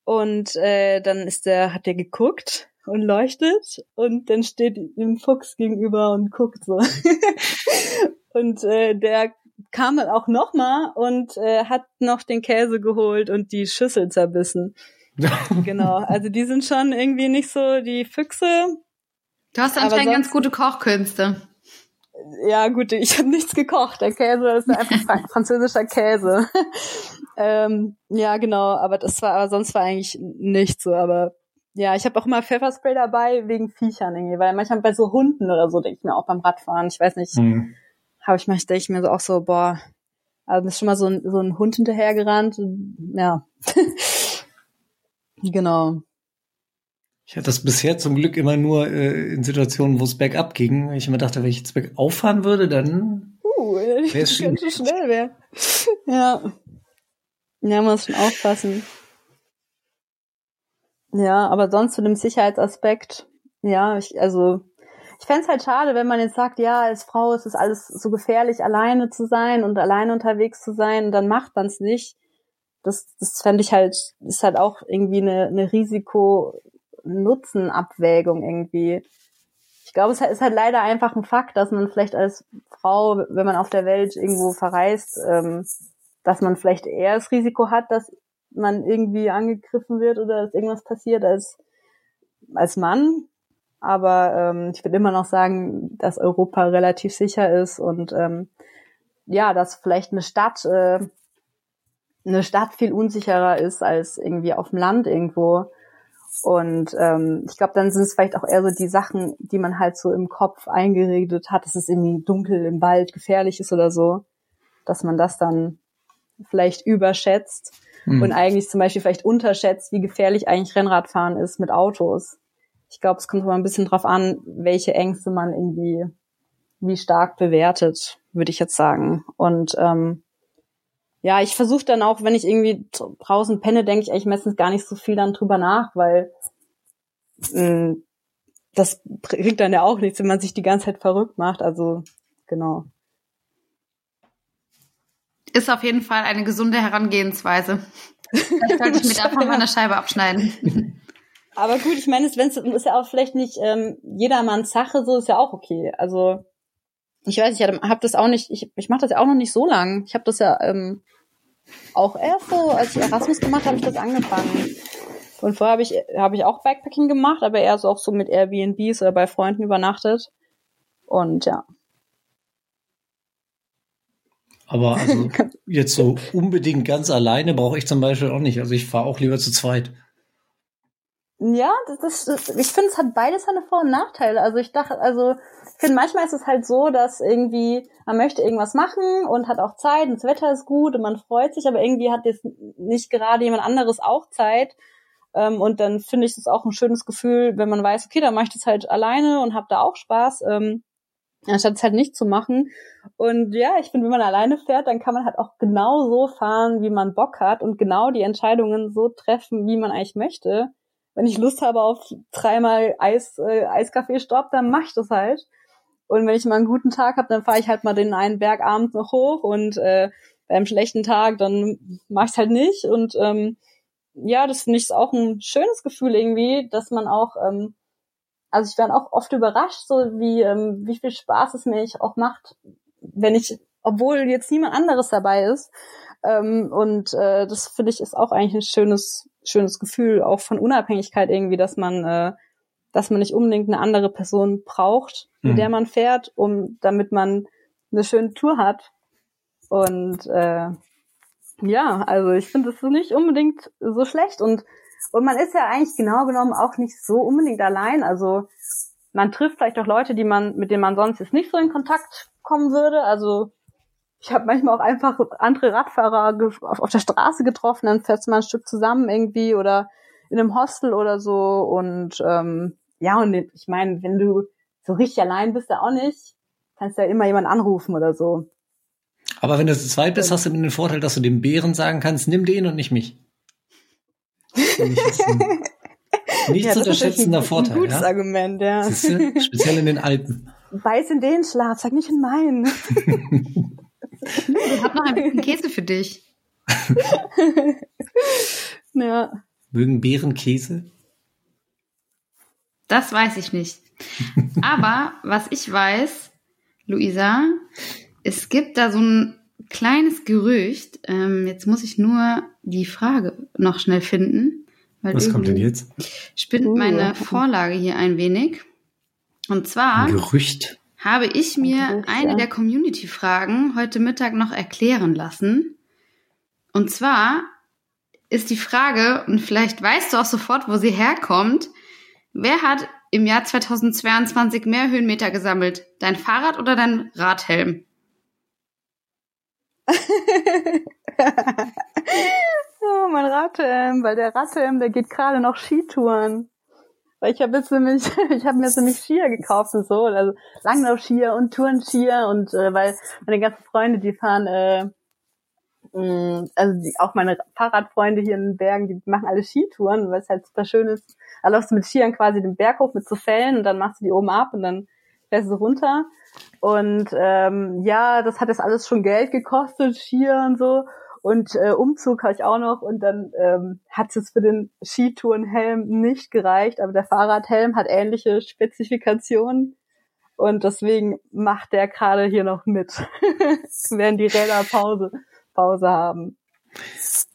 Und äh, dann ist der hat der geguckt und leuchtet und dann steht ihm Fuchs gegenüber und guckt so. *laughs* Und äh, der kam dann auch noch mal und äh, hat noch den Käse geholt und die Schüssel zerbissen *laughs* genau, also die sind schon irgendwie nicht so die Füchse. Du hast anscheinend ganz gute Kochkünste. Ja, gut, ich habe nichts gekocht. Der Käse ist einfach *laughs* französischer Käse. ähm, ja, genau, aber das war, aber sonst war eigentlich nichts so. Aber ja, ich habe auch immer Pfefferspray dabei wegen Viechern irgendwie, weil manchmal bei so Hunden oder so denke ich mir auch beim Radfahren. Ich weiß nicht, mhm. habe ich manchmal denke ich mir so auch so, boah, also ist schon mal so ein, so ein Hund hinterhergerannt. Ja. *laughs* Genau. Ich hatte das bisher zum Glück immer nur äh, in Situationen, wo es bergab ging. Ich immer dachte, wenn ich jetzt bergauf fahren würde, dann uh, wäre es könnte schnell werden. ja. Ja, muss schon aufpassen. Ja, aber sonst zu dem Sicherheitsaspekt, ja, ich, also ich fände halt schade, wenn man jetzt sagt, ja, als Frau ist es alles so gefährlich, alleine zu sein und alleine unterwegs zu sein, und dann macht man es nicht das, das fände ich halt, ist halt auch irgendwie eine, eine Risiko-Nutzen-Abwägung irgendwie. Ich glaube, es ist halt leider einfach ein Fakt, dass man vielleicht als Frau, wenn man auf der Welt irgendwo verreist, ähm, dass man vielleicht eher das Risiko hat, dass man irgendwie angegriffen wird oder dass irgendwas passiert als, als Mann. Aber ähm, ich würde immer noch sagen, dass Europa relativ sicher ist und ähm, ja, dass vielleicht eine Stadt äh, eine Stadt viel unsicherer ist als irgendwie auf dem Land irgendwo. Und ähm, ich glaube, dann sind es vielleicht auch eher so die Sachen, die man halt so im Kopf eingeredet hat, dass es irgendwie dunkel im Wald gefährlich ist oder so, dass man das dann vielleicht überschätzt mhm. und eigentlich zum Beispiel vielleicht unterschätzt, wie gefährlich eigentlich Rennradfahren ist mit Autos. Ich glaube, es kommt immer ein bisschen drauf an, welche Ängste man irgendwie wie stark bewertet, würde ich jetzt sagen. Und ähm, ja, ich versuche dann auch, wenn ich irgendwie draußen penne, denke ich eigentlich meistens gar nicht so viel dann drüber nach, weil mh, mm, das bringt dann ja auch nichts, wenn man sich die ganze Zeit verrückt macht. Also genau. Ist auf jeden Fall eine gesunde Herangehensweise. Vielleicht sollte ich mir *laughs* davon mal eine Scheibe abschneiden. Aber gut, ich meine, es ist ja auch vielleicht nicht ähm, jedermanns Sache, so ist ja auch okay. Also ich weiß, ich habe hab das auch nicht, ich, ich mache das ja auch noch nicht so lang. Ich habe das ja ähm, auch erst so, als ich Erasmus gemacht habe, ich das angefangen. Und vorher habe ich, hab ich auch Backpacking gemacht, aber eher so auch so mit Airbnbs oder bei Freunden übernachtet. Und ja. Aber also *laughs* jetzt so unbedingt ganz alleine brauche ich zum Beispiel auch nicht. Also ich fahre auch lieber zu zweit. Ja, das, das, ich finde, es hat beides seine Vor- und Nachteile. Also ich dachte, also finde, manchmal ist es halt so, dass irgendwie man möchte irgendwas machen und hat auch Zeit und das Wetter ist gut und man freut sich, aber irgendwie hat jetzt nicht gerade jemand anderes auch Zeit. Ähm, und dann finde ich es auch ein schönes Gefühl, wenn man weiß, okay, dann mache ich das halt alleine und habe da auch Spaß, ähm, anstatt es halt nicht zu machen. Und ja, ich finde, wenn man alleine fährt, dann kann man halt auch genau so fahren, wie man Bock hat und genau die Entscheidungen so treffen, wie man eigentlich möchte wenn ich Lust habe auf dreimal Eis, äh, Eiskaffee-Stopp, dann mache ich das halt. Und wenn ich mal einen guten Tag habe, dann fahre ich halt mal den einen Berg abends noch hoch und äh, bei einem schlechten Tag, dann mache ich halt nicht. Und ähm, ja, das finde ich auch ein schönes Gefühl irgendwie, dass man auch, ähm, also ich werde auch oft überrascht, so wie, ähm, wie viel Spaß es mir auch macht, wenn ich, obwohl jetzt niemand anderes dabei ist. Ähm, und äh, das finde ich ist auch eigentlich ein schönes schönes Gefühl, auch von Unabhängigkeit irgendwie, dass man, äh, dass man nicht unbedingt eine andere Person braucht, mit mhm. der man fährt, um damit man eine schöne Tour hat. Und äh, ja, also ich finde das nicht unbedingt so schlecht und und man ist ja eigentlich genau genommen auch nicht so unbedingt allein. Also man trifft vielleicht auch Leute, die man mit denen man sonst jetzt nicht so in Kontakt kommen würde. Also ich habe manchmal auch einfach andere Radfahrer auf, auf der Straße getroffen, dann fährst du mal ein Stück zusammen irgendwie oder in einem Hostel oder so. Und ähm, ja, und ich meine, wenn du so richtig allein bist, ja auch nicht, kannst du ja immer jemanden anrufen oder so. Aber wenn du zu zweit bist, hast du den Vorteil, dass du dem Bären sagen kannst, nimm den und nicht mich. *laughs* nicht ja, zu unterschätzender ein, Vorteil. Ein gutes ja? Argument, ja. Siehste? Speziell in den Alpen. Beiß in den Schlaf, sag nicht in meinen. *laughs* Ich habe noch ein bisschen Käse für dich. *laughs* ja. Mögen Bären Käse? Das weiß ich nicht. Aber was ich weiß, Luisa, es gibt da so ein kleines Gerücht. Ähm, jetzt muss ich nur die Frage noch schnell finden. was kommt denn jetzt? Spinnt uh, meine Vorlage hier ein wenig. Und zwar. Ein Gerücht habe ich mir eine der Community-Fragen heute Mittag noch erklären lassen. Und zwar ist die Frage, und vielleicht weißt du auch sofort, wo sie herkommt, wer hat im Jahr 2022 mehr Höhenmeter gesammelt? Dein Fahrrad oder dein Radhelm? *laughs* oh, mein Radhelm, weil der Radhelm, der geht gerade noch Skitouren. Weil ich habe jetzt nämlich, *laughs* ich habe mir jetzt nämlich Skier gekauft und so, also Langlaufskier und Tourenskier und äh, weil meine ganzen Freunde, die fahren, äh, mm, also die, auch meine Fahrradfreunde hier in den Bergen, die machen alle Skitouren, weil es halt super schön ist. Da läufst du mit Skiern quasi den Berg hoch mit so Fällen und dann machst du die oben ab und dann fährst du runter. Und ähm, ja, das hat jetzt alles schon Geld gekostet, Skier und so. Und äh, Umzug habe ich auch noch und dann ähm, hat es für den Skitourenhelm nicht gereicht, aber der Fahrradhelm hat ähnliche Spezifikationen und deswegen macht der gerade hier noch mit, *laughs* während die Räder Pause, Pause haben.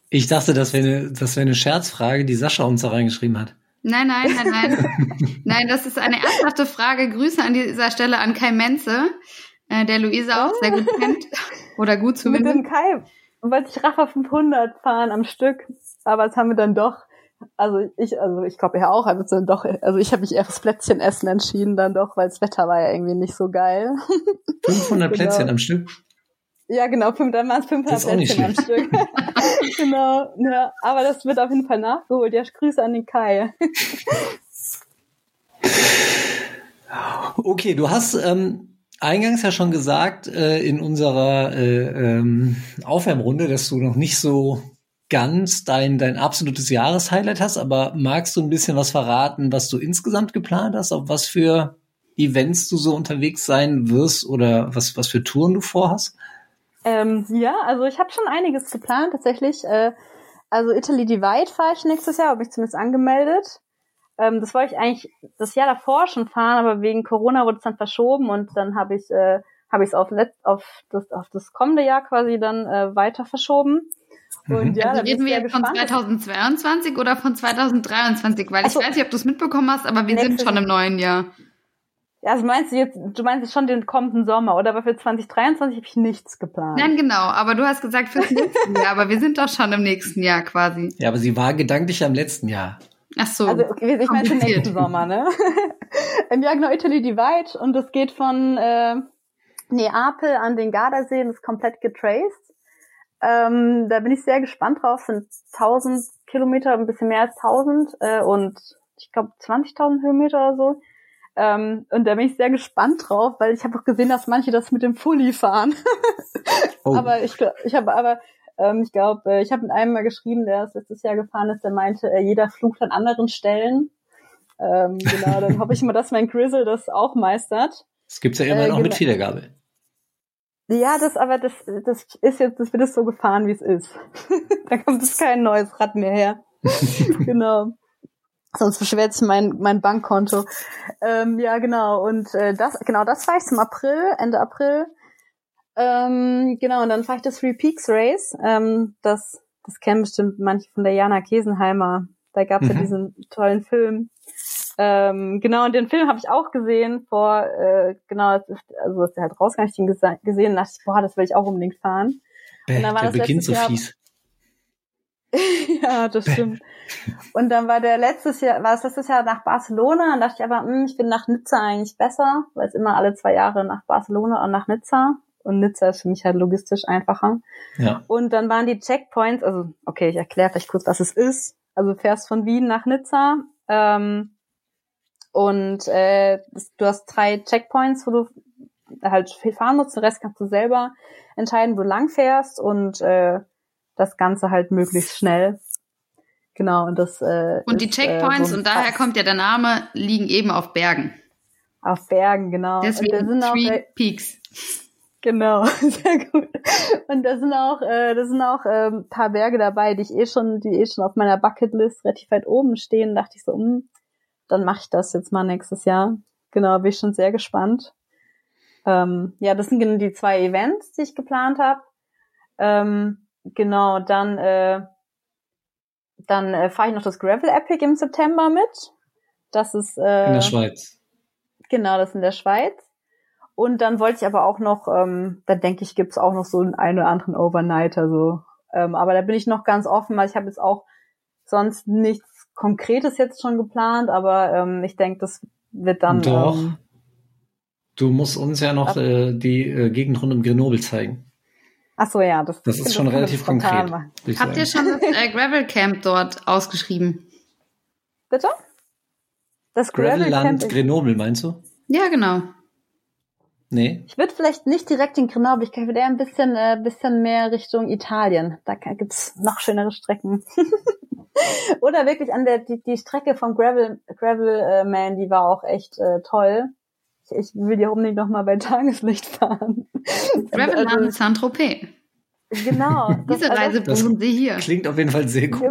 Ich dachte, das wäre eine, das wäre eine Scherzfrage, die Sascha uns da reingeschrieben hat. Nein, nein, nein, nein. *laughs* nein, das ist eine ernsthafte Frage. Grüße an dieser Stelle an Kai Menze, äh, der Luisa auch oh. sehr gut kennt. Oder gut zumindest. Mit dem Kai wollte ich Rafa 500 fahren am Stück, aber das haben wir dann doch Also ich, also ich glaube ja auch, also doch, also ich habe mich eher fürs Plätzchen essen entschieden dann doch, weil das Wetter war ja irgendwie nicht so geil. 500 *laughs* genau. Plätzchen am Stück? Ja, genau, fünf, dann waren es 500 Plätzchen am Stück. *laughs* genau, ja, aber das wird auf jeden Fall nachgeholt. Ja, Grüße an den Kai. *laughs* okay, du hast ähm, eingangs ja schon gesagt äh, in unserer äh, ähm, Aufwärmrunde, dass du noch nicht so ganz dein, dein absolutes Jahreshighlight hast, aber magst du ein bisschen was verraten, was du insgesamt geplant hast, auf was für Events du so unterwegs sein wirst oder was, was für Touren du vorhast? Ähm, ja, also ich habe schon einiges geplant tatsächlich. Äh, also Italy Divide fahre ich nächstes Jahr, habe ich zumindest angemeldet. Ähm, das wollte ich eigentlich das Jahr davor schon fahren, aber wegen Corona wurde es dann verschoben und dann habe ich äh, habe ich es auf, auf, das, auf das kommende Jahr quasi dann äh, weiter verschoben. Und mhm. ja, also reden wir jetzt von 2022 oder von 2023? Weil also, ich weiß nicht, ob du es mitbekommen hast, aber wir sind schon im neuen Jahr. Also meinst du jetzt, du meinst jetzt schon den kommenden Sommer, oder? Aber für 2023 habe ich nichts geplant. Nein, genau. Aber du hast gesagt fürs nächste Jahr. Aber wir sind doch schon im nächsten Jahr quasi. Ja, aber sie war gedanklich am letzten Jahr. Ach so. Also okay, ich meine nächsten Sommer, ne? *laughs* Im Jahr genau Italy Divide und das geht von äh, Neapel an den Gardasee und ist komplett getraced. Ähm, da bin ich sehr gespannt drauf. Sind 1000 Kilometer, ein bisschen mehr als 1000 äh, und ich glaube 20.000 Höhenmeter oder so. Ähm, und da bin ich sehr gespannt drauf, weil ich habe auch gesehen, dass manche das mit dem Fully fahren. *laughs* oh. Aber ich, ich habe aber ähm, ich glaube, äh, ich habe mit einem mal geschrieben, der ist letztes Jahr gefahren ist, der meinte, äh, jeder flucht an anderen Stellen. Ähm, genau, dann hoffe ich mal, dass mein Grizzle das auch meistert. Das gibt's ja immerhin äh, auch mit genau. Federgabel. Ja, das aber das das ist jetzt das wird es so gefahren, wie es ist. *laughs* da kommt es kein neues Rad mehr her. *laughs* genau. Sonst beschwert sich mein, mein Bankkonto. Ähm, ja, genau. Und äh, das, genau, das fahre ich zum April, Ende April. Ähm, genau, und dann fahre ich das Three Peaks Race. Ähm, das, das kennen bestimmt manche von der Jana Kesenheimer. Da gab es mhm. ja diesen tollen Film. Ähm, genau, und den Film habe ich auch gesehen vor, äh, genau, also als der halt rauskam, ich den gesehen und dachte ich, boah, das will ich auch unbedingt fahren. Bäh, und dann war der das beginnt so Jahr, fies. *laughs* ja, das stimmt. Und dann war der letztes Jahr, war es letztes Jahr nach Barcelona, und dachte ich aber, mh, hm, ich bin nach Nizza eigentlich besser, weil es immer alle zwei Jahre nach Barcelona und nach Nizza. Und Nizza ist für mich halt logistisch einfacher. Ja. Und dann waren die Checkpoints, also okay, ich erkläre vielleicht kurz, was es ist. Also du fährst von Wien nach Nizza ähm, und äh, du hast drei Checkpoints, wo du halt viel fahren musst. Den Rest kannst du selber entscheiden, wo du lang fährst und äh, das Ganze halt möglichst schnell. Genau, und das äh, Und die Checkpoints, äh, so und daher kommt ja der Name, liegen eben auf Bergen. Auf Bergen, genau. Deswegen und sind Three auch, Peaks. Genau, *laughs* sehr gut. Und da sind auch, äh, da sind auch äh, ein paar Berge dabei, die ich eh schon, die eh schon auf meiner Bucketlist relativ weit oben stehen. Da dachte ich so, mh, hm, dann mache ich das jetzt mal nächstes Jahr. Genau, bin ich schon sehr gespannt. Ähm, ja, das sind genau die zwei Events, die ich geplant habe. Ähm, Genau, dann, äh, dann äh, fahre ich noch das Gravel Epic im September mit. Das ist äh, in der Schweiz. Genau, das ist in der Schweiz. Und dann wollte ich aber auch noch, ähm, da denke ich, gibt's auch noch so einen, einen oder anderen Overnighter so. Ähm, aber da bin ich noch ganz offen, weil ich habe jetzt auch sonst nichts Konkretes jetzt schon geplant, aber ähm, ich denke, das wird dann. Doch. Ähm, du musst uns ja noch äh, die äh, Gegend rund um Grenoble zeigen. Ach so, ja, das, das ist schon relativ konkret. Habt ihr schon das äh, Gravel Camp dort ausgeschrieben? Bitte? Das Gravel Camp Grenoble, meinst du? Ja, genau. Nee. Ich würde vielleicht nicht direkt in Grenoble, ich würde eher ein bisschen, äh, bisschen mehr Richtung Italien. Da gibt's noch schönere Strecken. *laughs* Oder wirklich an der, die, die Strecke vom Gravel, Gravel äh, Man, die war auch echt äh, toll ich will ja unbedingt noch mal bei Tageslicht fahren. Gravelland also, Saint-Tropez. Genau. *laughs* Diese Reise buchen Sie hier. Klingt auf jeden Fall sehr gut.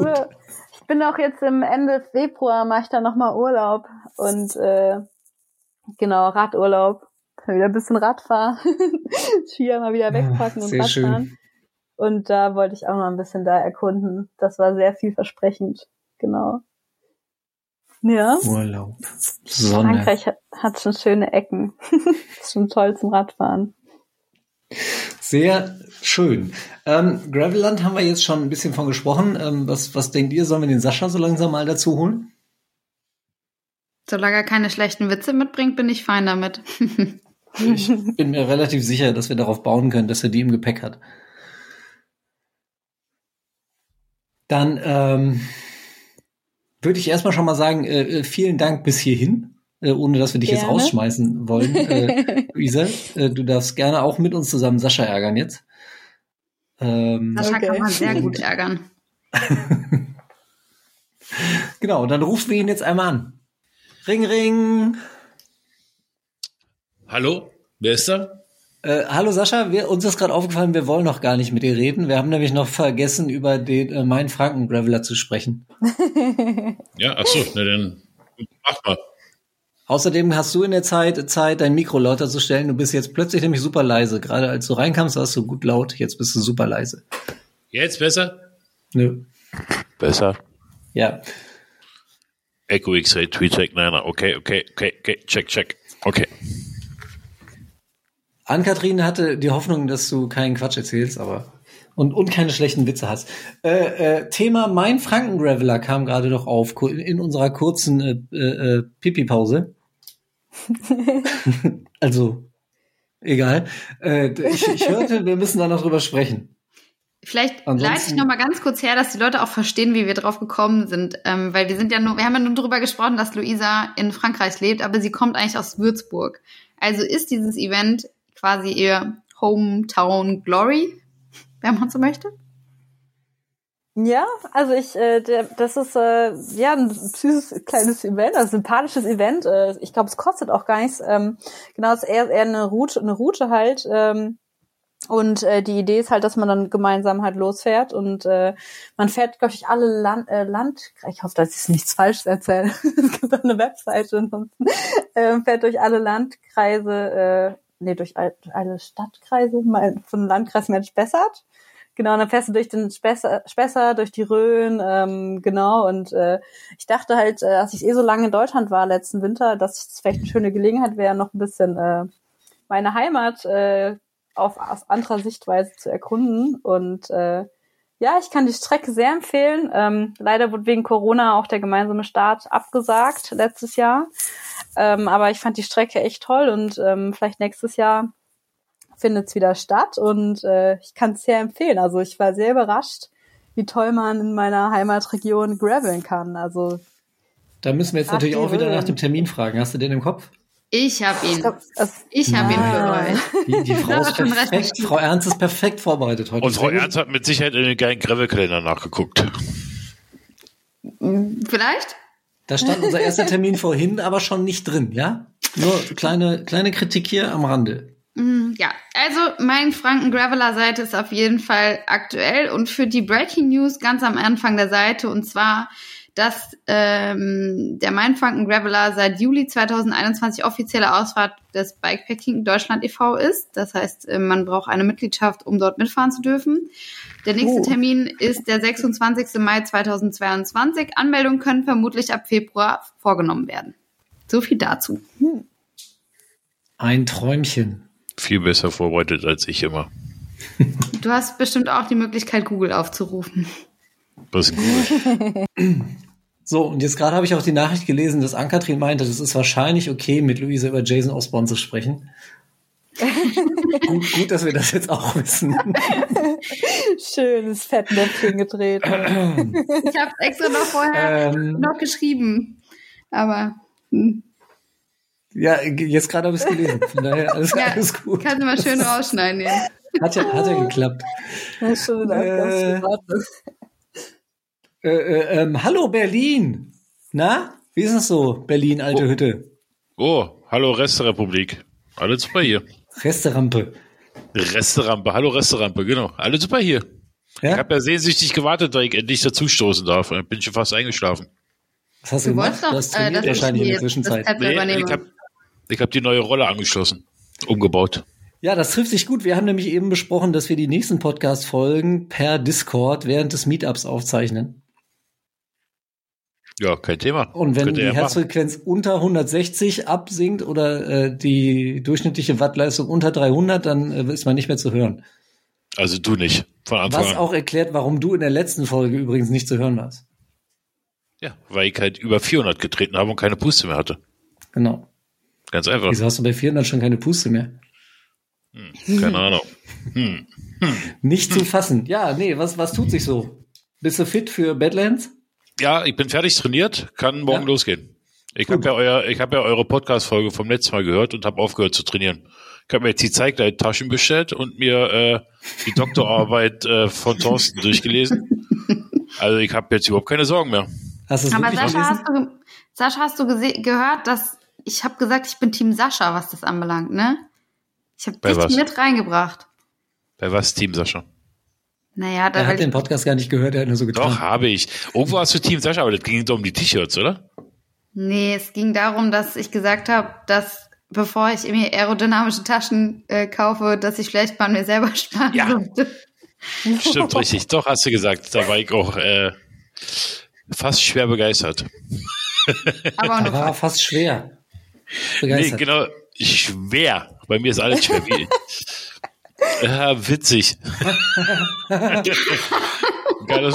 Ich bin auch jetzt im Ende Februar, mache ich da noch mal Urlaub und äh, genau, Radurlaub. Wieder ein bisschen Radfahren. *laughs* Skier mal wieder wegpacken und Radfahren. Schön. Und da wollte ich auch noch ein bisschen da erkunden. Das war sehr vielversprechend. Genau. Ja. Urlaub. Sonne. Frankreich hat, hat schon schöne Ecken. *laughs* ist schon toll zum Radfahren. Sehr schön. Ähm, Gravelland haben wir jetzt schon ein bisschen von gesprochen. Ähm, was, was denkt ihr, sollen wir den Sascha so langsam mal dazu holen? Solange er keine schlechten Witze mitbringt, bin ich fein damit. ich bin mir relativ sicher, dass wir darauf bauen können, dass er die im Gepäck hat. Dann ähm, würde ich erstmal schon mal sagen, äh, äh, vielen Dank bis hierhin, äh, ohne dass wir dich gerne. jetzt rausschmeißen wollen. *laughs* Äh, Luisa, äh, du darfst gerne auch mit uns zusammen Sascha ärgern jetzt. Ähm, Sascha okay. kann man sehr *laughs* gut ärgern. *laughs* genau, dann rufen wir ihn jetzt einmal an. Ring, ring. Hallo, wer ist da? Äh, hallo Sascha, wir, uns ist gerade aufgefallen, wir wollen noch gar nicht mit dir reden. Wir haben nämlich noch vergessen, über den äh, Main Franken Graveler zu sprechen. *laughs* ja, ach so, na dann mach mal. Außerdem hast du in der Zeit Zeit, dein Mikro lauter zu stellen. Du bist jetzt plötzlich nämlich super leise. Gerade als du reinkamst, warst du gut laut. Jetzt bist du super leise. Jetzt besser? Nö. Besser. Ja. Echo X-Ray, Tweet Check, nein, okay, okay, okay, okay, check, check. Okay. Ann-Kathrin hatte die Hoffnung, dass du keinen Quatsch erzählst, aber und, und keine schlechten Witze hast. Äh, äh, Thema Mein Franken-Graveler kam gerade noch auf in unserer kurzen äh, äh, Pipi-Pause. *laughs* also, egal. Äh, ich, ich hörte, wir müssen da noch drüber sprechen. Vielleicht Ansonsten, leite ich noch mal ganz kurz her, dass die Leute auch verstehen, wie wir drauf gekommen sind, ähm, weil wir sind ja nur, wir haben ja nur darüber gesprochen, dass Luisa in Frankreich lebt, aber sie kommt eigentlich aus Würzburg. Also ist dieses Event quasi ihr Hometown Glory, wenn man so möchte? Ja, also ich, äh, das ist äh, ja ein süßes kleines Event, also sympathisches Event. Äh, ich glaube, es kostet auch gar nichts. Ähm, genau, es ist eher, eher eine Route, eine Route halt. Ähm, und äh, die Idee ist halt, dass man dann gemeinsam halt losfährt und äh, man fährt, glaube ich, alle Land, äh, Land, ich hoffe, dass ich nichts Falsches erzähle. *laughs* es gibt auch eine Webseite und *laughs* äh, fährt durch alle Landkreise äh, nee, durch alle Stadtkreise, mal von Landkreis Mensch Bessert. Genau, und dann fährst du durch den Spesser, Spesser durch die Rhön, ähm, genau. Und äh, ich dachte halt, äh, als ich eh so lange in Deutschland war letzten Winter, dass es vielleicht eine schöne Gelegenheit wäre, noch ein bisschen äh, meine Heimat äh, auf aus anderer Sichtweise zu erkunden. Und äh, ja, ich kann die Strecke sehr empfehlen. Ähm, leider wurde wegen Corona auch der gemeinsame Start abgesagt letztes Jahr. Ähm, aber ich fand die Strecke echt toll und ähm, vielleicht nächstes Jahr findet es wieder statt und äh, ich kann es sehr empfehlen. Also ich war sehr überrascht, wie toll man in meiner Heimatregion graveln kann. Also da müssen wir jetzt natürlich auch wieder nach dem Termin fragen. Hast du den im Kopf? Ich habe ihn. Ich habe ihn für euch. Die, die *laughs* Frau, ist perfekt, Frau Ernst ist perfekt vorbereitet heute. Und Frau Ernst hat mit Sicherheit in den geilen Gravelkalender nachgeguckt. Vielleicht? Da stand unser erster Termin *laughs* vorhin aber schon nicht drin, ja? Nur kleine, kleine Kritik hier am Rande. Mm, ja, also mein Franken Graveler Seite ist auf jeden Fall aktuell und für die Breaking News ganz am Anfang der Seite und zwar, dass ähm, der Mein Franken Graveler seit Juli 2021 offizielle Ausfahrt des Bikepacking Deutschland e.V. ist. Das heißt, äh, man braucht eine Mitgliedschaft, um dort mitfahren zu dürfen. Der nächste oh. Termin ist der 26. Mai 2022. Anmeldungen können vermutlich ab Februar vorgenommen werden. So viel dazu. Hm. Ein Träumchen. Viel besser vorbereitet als ich immer. Du hast bestimmt auch die Möglichkeit, Google aufzurufen. Was Google? *laughs* So, und jetzt gerade habe ich auch die Nachricht gelesen, dass Ankatrin meinte, es ist wahrscheinlich okay, mit Luisa über Jason Osborne zu sprechen gut, gut, dass wir das jetzt auch wissen. Schönes Fettnäpfchen gedreht. ich habe extra noch vorher ähm, noch geschrieben. Aber. Hm. Ja, jetzt gerade habe ich es gelesen. Von daher *laughs* alles, ja, alles gut. Kannst du mal schön rausschneiden, ja. Hat ja, hat ja geklappt. Ja, schön, äh, äh, äh, ähm, hallo Berlin. Na, wie ist es so, Berlin, alte oh. Hütte? Oh, hallo Restrepublik. Alles super hier. Resterampe. Resterampe, hallo Resterampe, genau. Alle super hier. Ja? Ich habe ja sehnsüchtig gewartet, weil ich endlich dazustoßen darf. Und bin schon fast eingeschlafen. Was hast du, du gemacht? Doch, du hast äh, trainiert äh, wahrscheinlich in der Zwischenzeit. Nee, ich habe hab die neue Rolle angeschlossen, umgebaut. Ja, das trifft sich gut. Wir haben nämlich eben besprochen, dass wir die nächsten Podcast-Folgen per Discord während des Meetups aufzeichnen. Ja, kein Thema. Und wenn die Herzfrequenz unter 160 absinkt oder äh, die durchschnittliche Wattleistung unter 300, dann äh, ist man nicht mehr zu hören. Also du nicht, von Anfang Was an. auch erklärt, warum du in der letzten Folge übrigens nicht zu hören warst. Ja, weil ich halt über 400 getreten habe und keine Puste mehr hatte. Genau. Ganz einfach. Wieso hast du bei 400 schon keine Puste mehr? Hm, keine Ahnung. Hm. Nicht zu fassen. Ja, nee, was, was tut sich so? Bist du fit für Badlands? Ja, ich bin fertig trainiert, kann morgen Ja. losgehen. Ich habe ja euer, ich habe ja eure Podcast-Folge vom letzten Mal gehört und habe aufgehört zu trainieren. Ich habe mir jetzt die Zeigleit-Taschen bestellt und mir äh, die Doktorarbeit äh, von Thorsten durchgelesen. *laughs* Also ich habe jetzt überhaupt keine Sorgen mehr. Hast Aber Sascha, gelesen? hast du, Sascha, hast du gehört, dass ich habe gesagt, ich bin Team Sascha, was das anbelangt, ne? Ich habe dich was? mit reingebracht. Bei was, Team Sascha? Naja, da Er hat weil den Podcast gar nicht gehört, er hat nur so getan. Doch, habe ich. Irgendwo hast du Team Sascha, aber das ging doch um die T-Shirts, oder? nee, es ging darum, dass ich gesagt habe, dass bevor ich mir aerodynamische Taschen äh, kaufe, dass ich vielleicht mal an mir selber *laughs* sparen Ja. sollte. Stimmt, *laughs* richtig. Doch, hast du gesagt. Da war ich auch äh, fast schwer begeistert. Aber Er nur war fast schwer. Nee, Begeistert. genau. Schwer. Bei mir ist alles schwer. *laughs* Ja, witzig. Geil,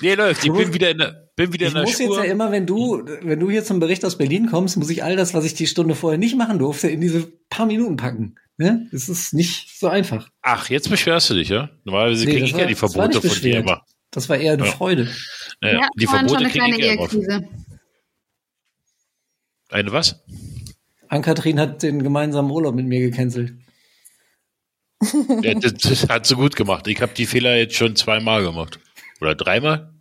nee, läuft. Ich bin wieder in der, bin wieder Ich in der muss jetzt ja immer, wenn du, wenn du hier zum Bericht aus Berlin kommst, muss ich all das, was ich die Stunde vorher nicht machen durfte, in diese paar Minuten packen. Ne? Das ist nicht so einfach. Ach, jetzt beschwerst du dich, ja? Normalerweise Nee, kriege ich war- ja die Verbote von dir immer. Das war eher eine Ja. Freude. Ja, hatten die Verbote eine kriege kleine ich ja immer. Ehekrise. Eine was? Ann-Kathrin hat den gemeinsamen Urlaub mit mir gecancelt. Ja, das, das hat so gut gemacht. Ich habe die Fehler jetzt schon zweimal gemacht. Oder dreimal?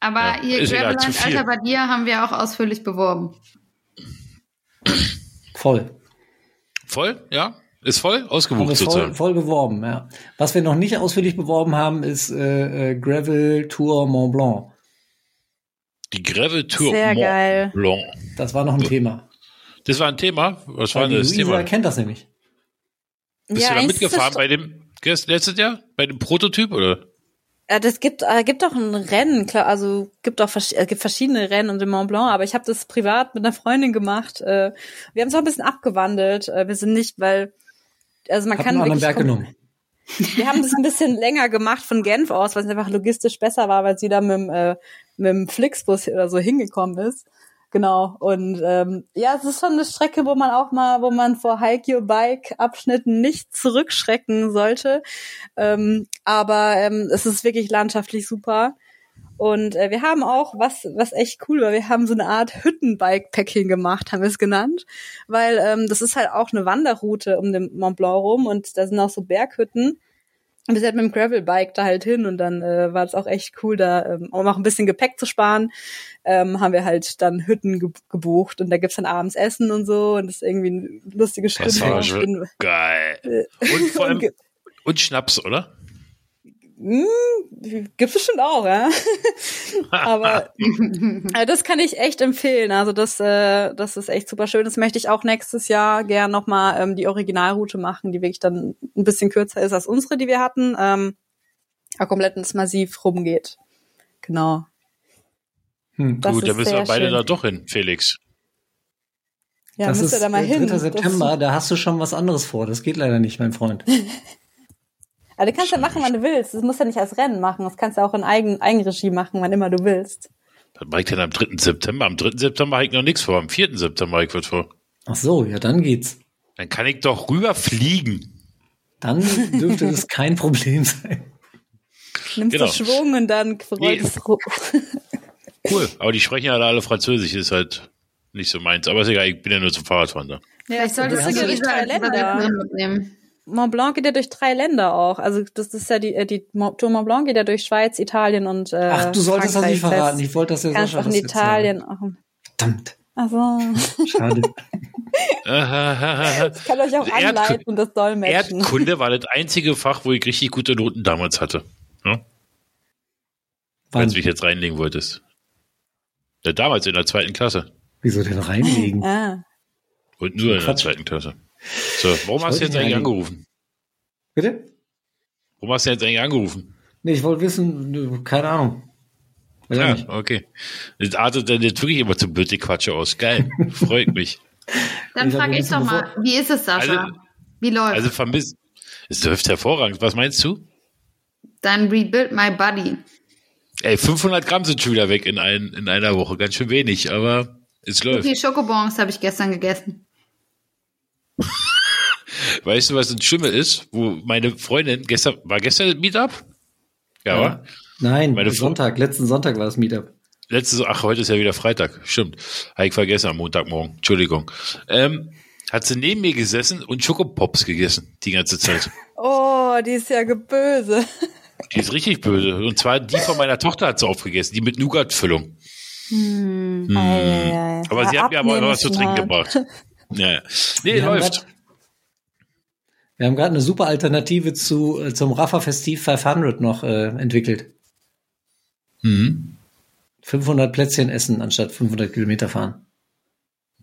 Aber Ja, hier ist Graveland. Alter, bei dir haben wir auch ausführlich beworben. Voll. Voll? Ja? Ist voll? Ausgebucht voll, sozusagen. voll beworben, ja. Was wir noch nicht ausführlich beworben haben, ist äh, äh, Gravel Tour Mont Blanc. Die Gravel Tour Sehr Mont geil. Blanc. Das war noch ein Thema. Das war ein Thema. Was war Weil die denn das Luisa Thema? kennt das nämlich. Bist Ja, du da mitgefahren bei dem letztes Jahr? Bei dem Prototyp oder? Ja, das gibt, äh, gibt doch ein Rennen, klar, also gibt auch vers äh, gibt verschiedene Rennen um den Mont Blanc, aber ich habe das privat mit einer Freundin gemacht. Äh, wir haben es auch ein bisschen abgewandelt. Äh, wir sind nicht, weil also man Hab kann einen Berg genommen. Wir haben das ein bisschen länger gemacht von Genf aus, weil es einfach logistisch besser war, weil sie da mit dem, äh, mit dem Flixbus oder so hingekommen ist. Genau. Und ähm, ja, es ist schon eine Strecke, wo man auch mal, wo man vor Hike Your Bike Abschnitten nicht zurückschrecken sollte. Ähm, aber ähm, es ist wirklich landschaftlich super. Und äh, wir haben auch was, was echt cool war. Wir haben so eine Art Hüttenbikepacking gemacht, haben wir es genannt, weil ähm, das ist halt auch eine Wanderroute um den Mont Blanc rum und da sind auch so Berghütten. Und wir sind mit dem Gravelbike da halt hin und dann äh, war es auch echt cool, da ähm, um auch ein bisschen Gepäck zu sparen, ähm, haben wir halt dann Hütten ge gebucht und da gibt's dann abends Essen und so und das ist irgendwie eine lustige Stunde. Das war schon geil. *laughs* Und vor allem, und Schnaps, oder? Hm, gibt's bestimmt auch, ja. *laughs* Aber äh, das kann ich echt empfehlen. Also das, äh, das ist echt super schön. Das möchte ich auch nächstes Jahr gern nochmal ähm, die Originalroute machen, die wirklich dann ein bisschen kürzer ist als unsere, die wir hatten. Ähm, aber komplett ins Massiv rumgeht. Genau. Hm. Das Gut, dann müssen wir beide schön. da doch hin, Felix. Ja, das müsst ihr da mal äh, hin. 3. Das- September, da hast du schon was anderes vor. Das geht leider nicht, mein Freund. *laughs* Aber du kannst ja machen, wann du willst. Das musst du ja nicht als Rennen machen. Das kannst du auch in Eigen Eigenregie machen, wann immer du willst. Was mache ich denn am 3. September? Am 3. September habe ich noch nichts vor. Am 4. September habe ich was vor. Ach so, ja, dann geht's. Dann kann ich doch rüberfliegen. Dann dürfte das kein Problem sein. Nimmst Genau. du Schwung und dann Nee. *laughs* Cool. Aber die sprechen ja alle Französisch, ist halt nicht so meins. Aber ist egal, ich bin ja nur zum Fahrradfahren da. Vielleicht solltest hast du du die. Übersetzerin mitnehmen. Mont Blanc geht ja durch drei Länder auch. Also das ist ja die, äh, die Tour Mont Blanc geht ja durch Schweiz, Italien und äh, Ach, du solltest das Frankreich. nicht verraten. Das Ich wollte, dass der kannst Sascha auch in das Italien auch. Verdammt. Also Schade. *laughs* ich kann euch auch anleiten und das dolmetschen. Erdkunde war das einzige Fach, wo ich richtig gute Noten damals hatte. Ja? Falls du mich jetzt reinlegen wolltest. Ja, damals in der zweiten Klasse. Wieso denn reinlegen? Ah. Und nur in der zweiten Klasse. So, warum Ich hast du jetzt eigentlich angerufen? Bitte? Warum hast du jetzt eigentlich angerufen? Nee, ich wollte wissen, keine Ahnung. Weiß Ja, nicht. okay. Das artet dann jetzt wirklich immer zu blöde Quatsche aus. Geil. *laughs* Freut mich. Dann frage ich doch mal, wie ist es, Sascha? Also- wie läuft? Also vermisst. Es läuft hervorragend. Was meinst du? Dann rebuild my body. Ey, 500 Gramm sind schon wieder weg in, ein, in einer Woche. Ganz schön wenig, aber es Wie läuft. viel Schokobons habe ich gestern gegessen? *laughs* Weißt du, was ein Schimmel ist? Wo meine Freundin gestern, war gestern ein Meetup? Ja, Ja. war? Nein, Meine Fre- Sonntag, letzten Sonntag war das Meetup. Letztes, ach, heute ist ja wieder Freitag. Stimmt. Habe ich vergessen am Montagmorgen. Entschuldigung. Ähm, hat sie neben mir gesessen und Schokopops gegessen die ganze Zeit. *laughs* Oh, die ist ja geböse. *laughs* Die ist richtig böse. Und zwar die von meiner Tochter hat sie aufgegessen, die mit Nougat-Füllung. Hm. Hm. Aber sie hat mir aber auch noch was zu trinken gebracht. Ja, ja. Nee, Wir haben läuft. grad- Wir haben gerade eine super Alternative zu, äh, zum Rafa Festiv 500 noch äh, entwickelt. Mhm. 500 Plätzchen essen anstatt 500 Kilometer fahren.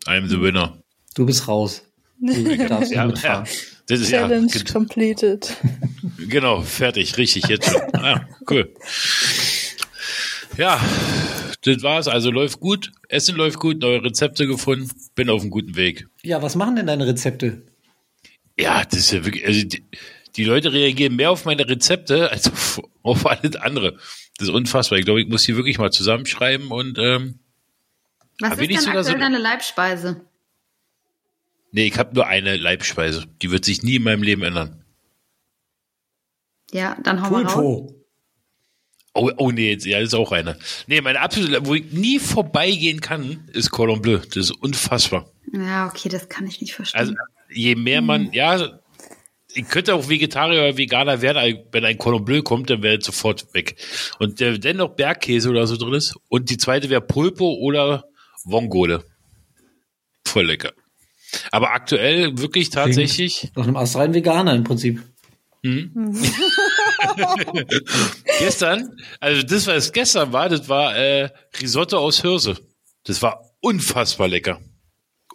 I'm the winner. Du bist raus. Du *laughs* darfst Ja, nicht mitfahren. ja. Das ist ja, Challenge ge- completed. genau, fertig, richtig, jetzt schon. Ah, cool. Ja, das war's. Also läuft gut. Essen läuft gut, neue Rezepte gefunden. Bin auf einem guten Weg. Ja, was machen denn deine Rezepte? Ja, das ist ja wirklich, also die, die Leute reagieren mehr auf meine Rezepte als auf, auf alles andere. Das ist unfassbar. Ich glaube, ich muss die wirklich mal zusammenschreiben und ähm, Was ist denn so- aktuell deine Leibspeise? nee, ich habe nur eine Leibspeise. Die wird sich nie in meinem Leben ändern. Ja, dann hau mal raus. Oh, oh nee, jetzt, ja, das ist auch eine. Nee, meine absolute, wo ich nie vorbeigehen kann, ist Cordon Bleu. Das ist unfassbar. Ja, okay, das kann ich nicht verstehen. Also je mehr man, ja, ich könnte auch Vegetarier oder Veganer werden, wenn ein Cordon Bleu kommt, dann wäre es sofort weg. Und äh, wenn noch Bergkäse oder so drin ist. Und die zweite wäre Pulpo oder Vongole. Voll lecker. Aber aktuell wirklich tatsächlich, Nach einem astreinen Veganer im Prinzip. *laughs* *laughs* *laughs* gestern, also das, was gestern war, das war äh, Risotto aus Hirse. Das war unfassbar lecker.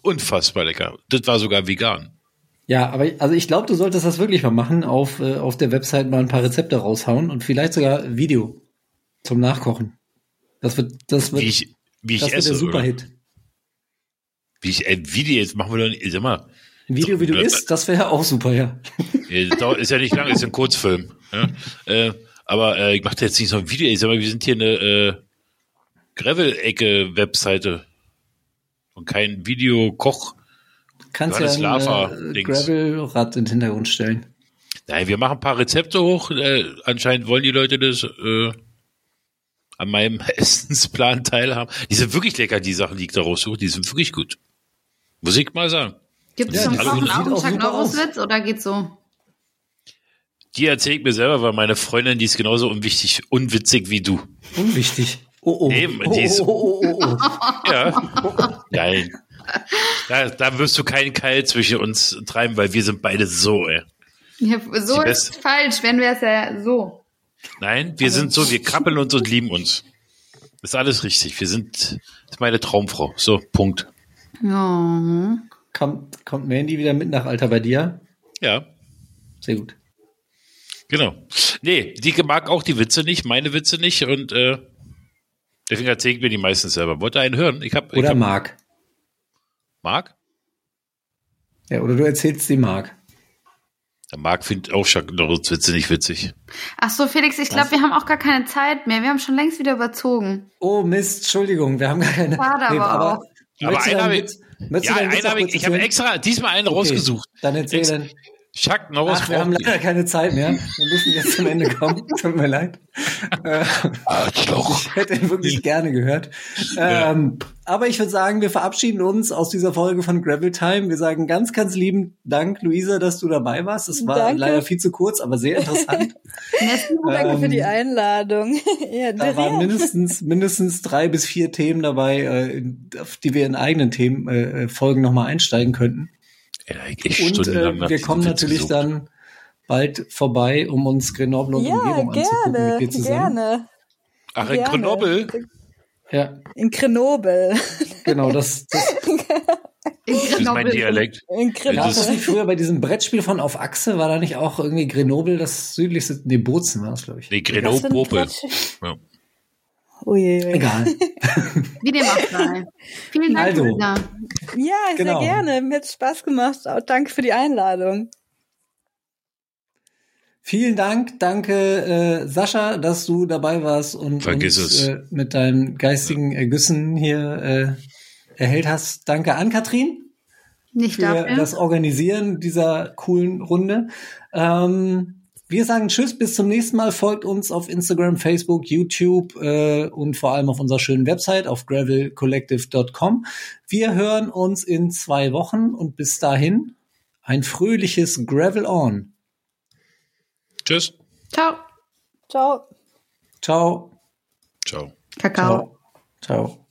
Unfassbar lecker. Das war sogar vegan. Ja, aber also ich glaube, du solltest das wirklich mal machen, auf, äh, auf der Website mal ein paar Rezepte raushauen und vielleicht sogar Video zum Nachkochen. Das wird, das wird, Wie ich, wie ich das wird esse. der oder? Superhit. Wie ich, äh, wie die jetzt machen wir doch nicht, sag mal, Ein Video, wie du isst, das wäre auch super, ja. Ja, *laughs* das dauert- ist ja nicht lang, ist ein Kurzfilm. Ja? Äh, aber äh, ich mache jetzt nicht so ein Video. Ich sag mal, wir sind hier eine äh, Gravel-Ecke-Webseite und kein Videokoch. Kannst ja ein Lava, äh. Gravel-Rad in den Hintergrund stellen. Nein, wir machen ein paar Rezepte hoch. Äh, anscheinend wollen die Leute das äh, an meinem *laughs* Essensplan teilhaben. Die sind wirklich lecker, die Sachen, die ich da raussuche. Die sind wirklich gut. Muss ich mal sagen. Gibt Ja, es auch Chuck super aus. Norris-Witz oder geht's so? Die erzähle ich mir selber, weil meine Freundin, die ist genauso unwichtig, unwitzig wie du. Unwichtig. Oh, oh. Oh, die ist- oh, oh, oh, oh. *laughs* Ja. Nein. Da, da wirst du keinen Keil zwischen uns treiben, weil wir sind beide so, ey. Ja, so Die ist best- falsch, wenn wir es ja so. Nein, wir sind so, wir krabbeln uns und lieben uns. ist alles richtig. Wir sind, ist meine Traumfrau. So, Punkt. Ja. Kommt, kommt Mandy wieder mit nach Alter bei dir? Ja, Sehr gut. Genau. Nee, die mag auch die Witze nicht, meine Witze nicht und äh, deswegen erzähle ich mir die meistens selber. Wollt ihr einen hören? Ich hab, ich Oder hab, Marc. Marc? Ja, oder du erzählst die Marc. Der Marc findet auch Norris Witze nicht witzig. Ach so, Felix, ich glaube, wir haben auch gar keine Zeit mehr. Wir haben schon längst wieder überzogen. Oh Mist, Entschuldigung, wir haben gar keine. Aber auch. Aber möchtest du einen deinen hab ich- Ja, einen hab ich, ich habe extra diesmal einen Okay, rausgesucht. Dann erzähl Ex- dann. Chuck Norris Ach, wir haben leider keine Zeit mehr. Wir müssen jetzt zum Ende kommen. *laughs* Tut mir leid. Äh. Ich hätte ihn wirklich gerne gehört. Ähm, aber ich würde sagen, wir verabschieden uns aus dieser Folge von Gravel Time. Wir sagen ganz, ganz lieben Dank, Luisa, dass du dabei warst. Es war Danke. leider viel zu kurz, aber sehr interessant. *laughs* Danke für die Ähm, Einladung. *laughs* ja, Da waren mindestens, mindestens drei bis vier Themen dabei, äh, auf die wir in eigenen Themen äh, Folgen nochmal einsteigen könnten. Ja, ich Und äh, wir kommen natürlich gesucht. dann bald vorbei, um uns Grenoble und Ja, Umgebung anzugucken gerne, mit dir zusammen. gerne. Ach, in gerne. Grenoble? Ja, In Grenoble. genau, das, das *laughs* In Das ist mein Grenoble. Dialekt. In Grenoble. es nicht früher bei diesem Brettspiel von Auf Achse, war da nicht auch irgendwie Grenoble das südlichste, nee, Bozen war das, glaube ich. Nee. Quatsch. Ja. Uiuiui. Egal. *laughs* Wie dem auch sei. Vielen Dank, Also. Luisa. Ja, Genau. sehr gerne. Mir hat Spaß gemacht. Auch danke für die Einladung. Vielen Dank, danke äh, Sascha, dass du dabei warst und Vergiss uns es. äh, mit deinen geistigen Ergüssen hier äh, erhellt hast. Danke an Katrin Nicht für dafür. das Organisieren dieser coolen Runde. Ähm, wir sagen Tschüss, bis zum nächsten Mal. Folgt uns auf Instagram, Facebook, YouTube äh, und vor allem auf unserer schönen Website auf gravelcollective.com. Wir hören uns in zwei Wochen und bis dahin ein fröhliches Gravel On. Tschüss. Ciao. Ciao. Ciao. Ciao. Kakao. Ciao. Ciao.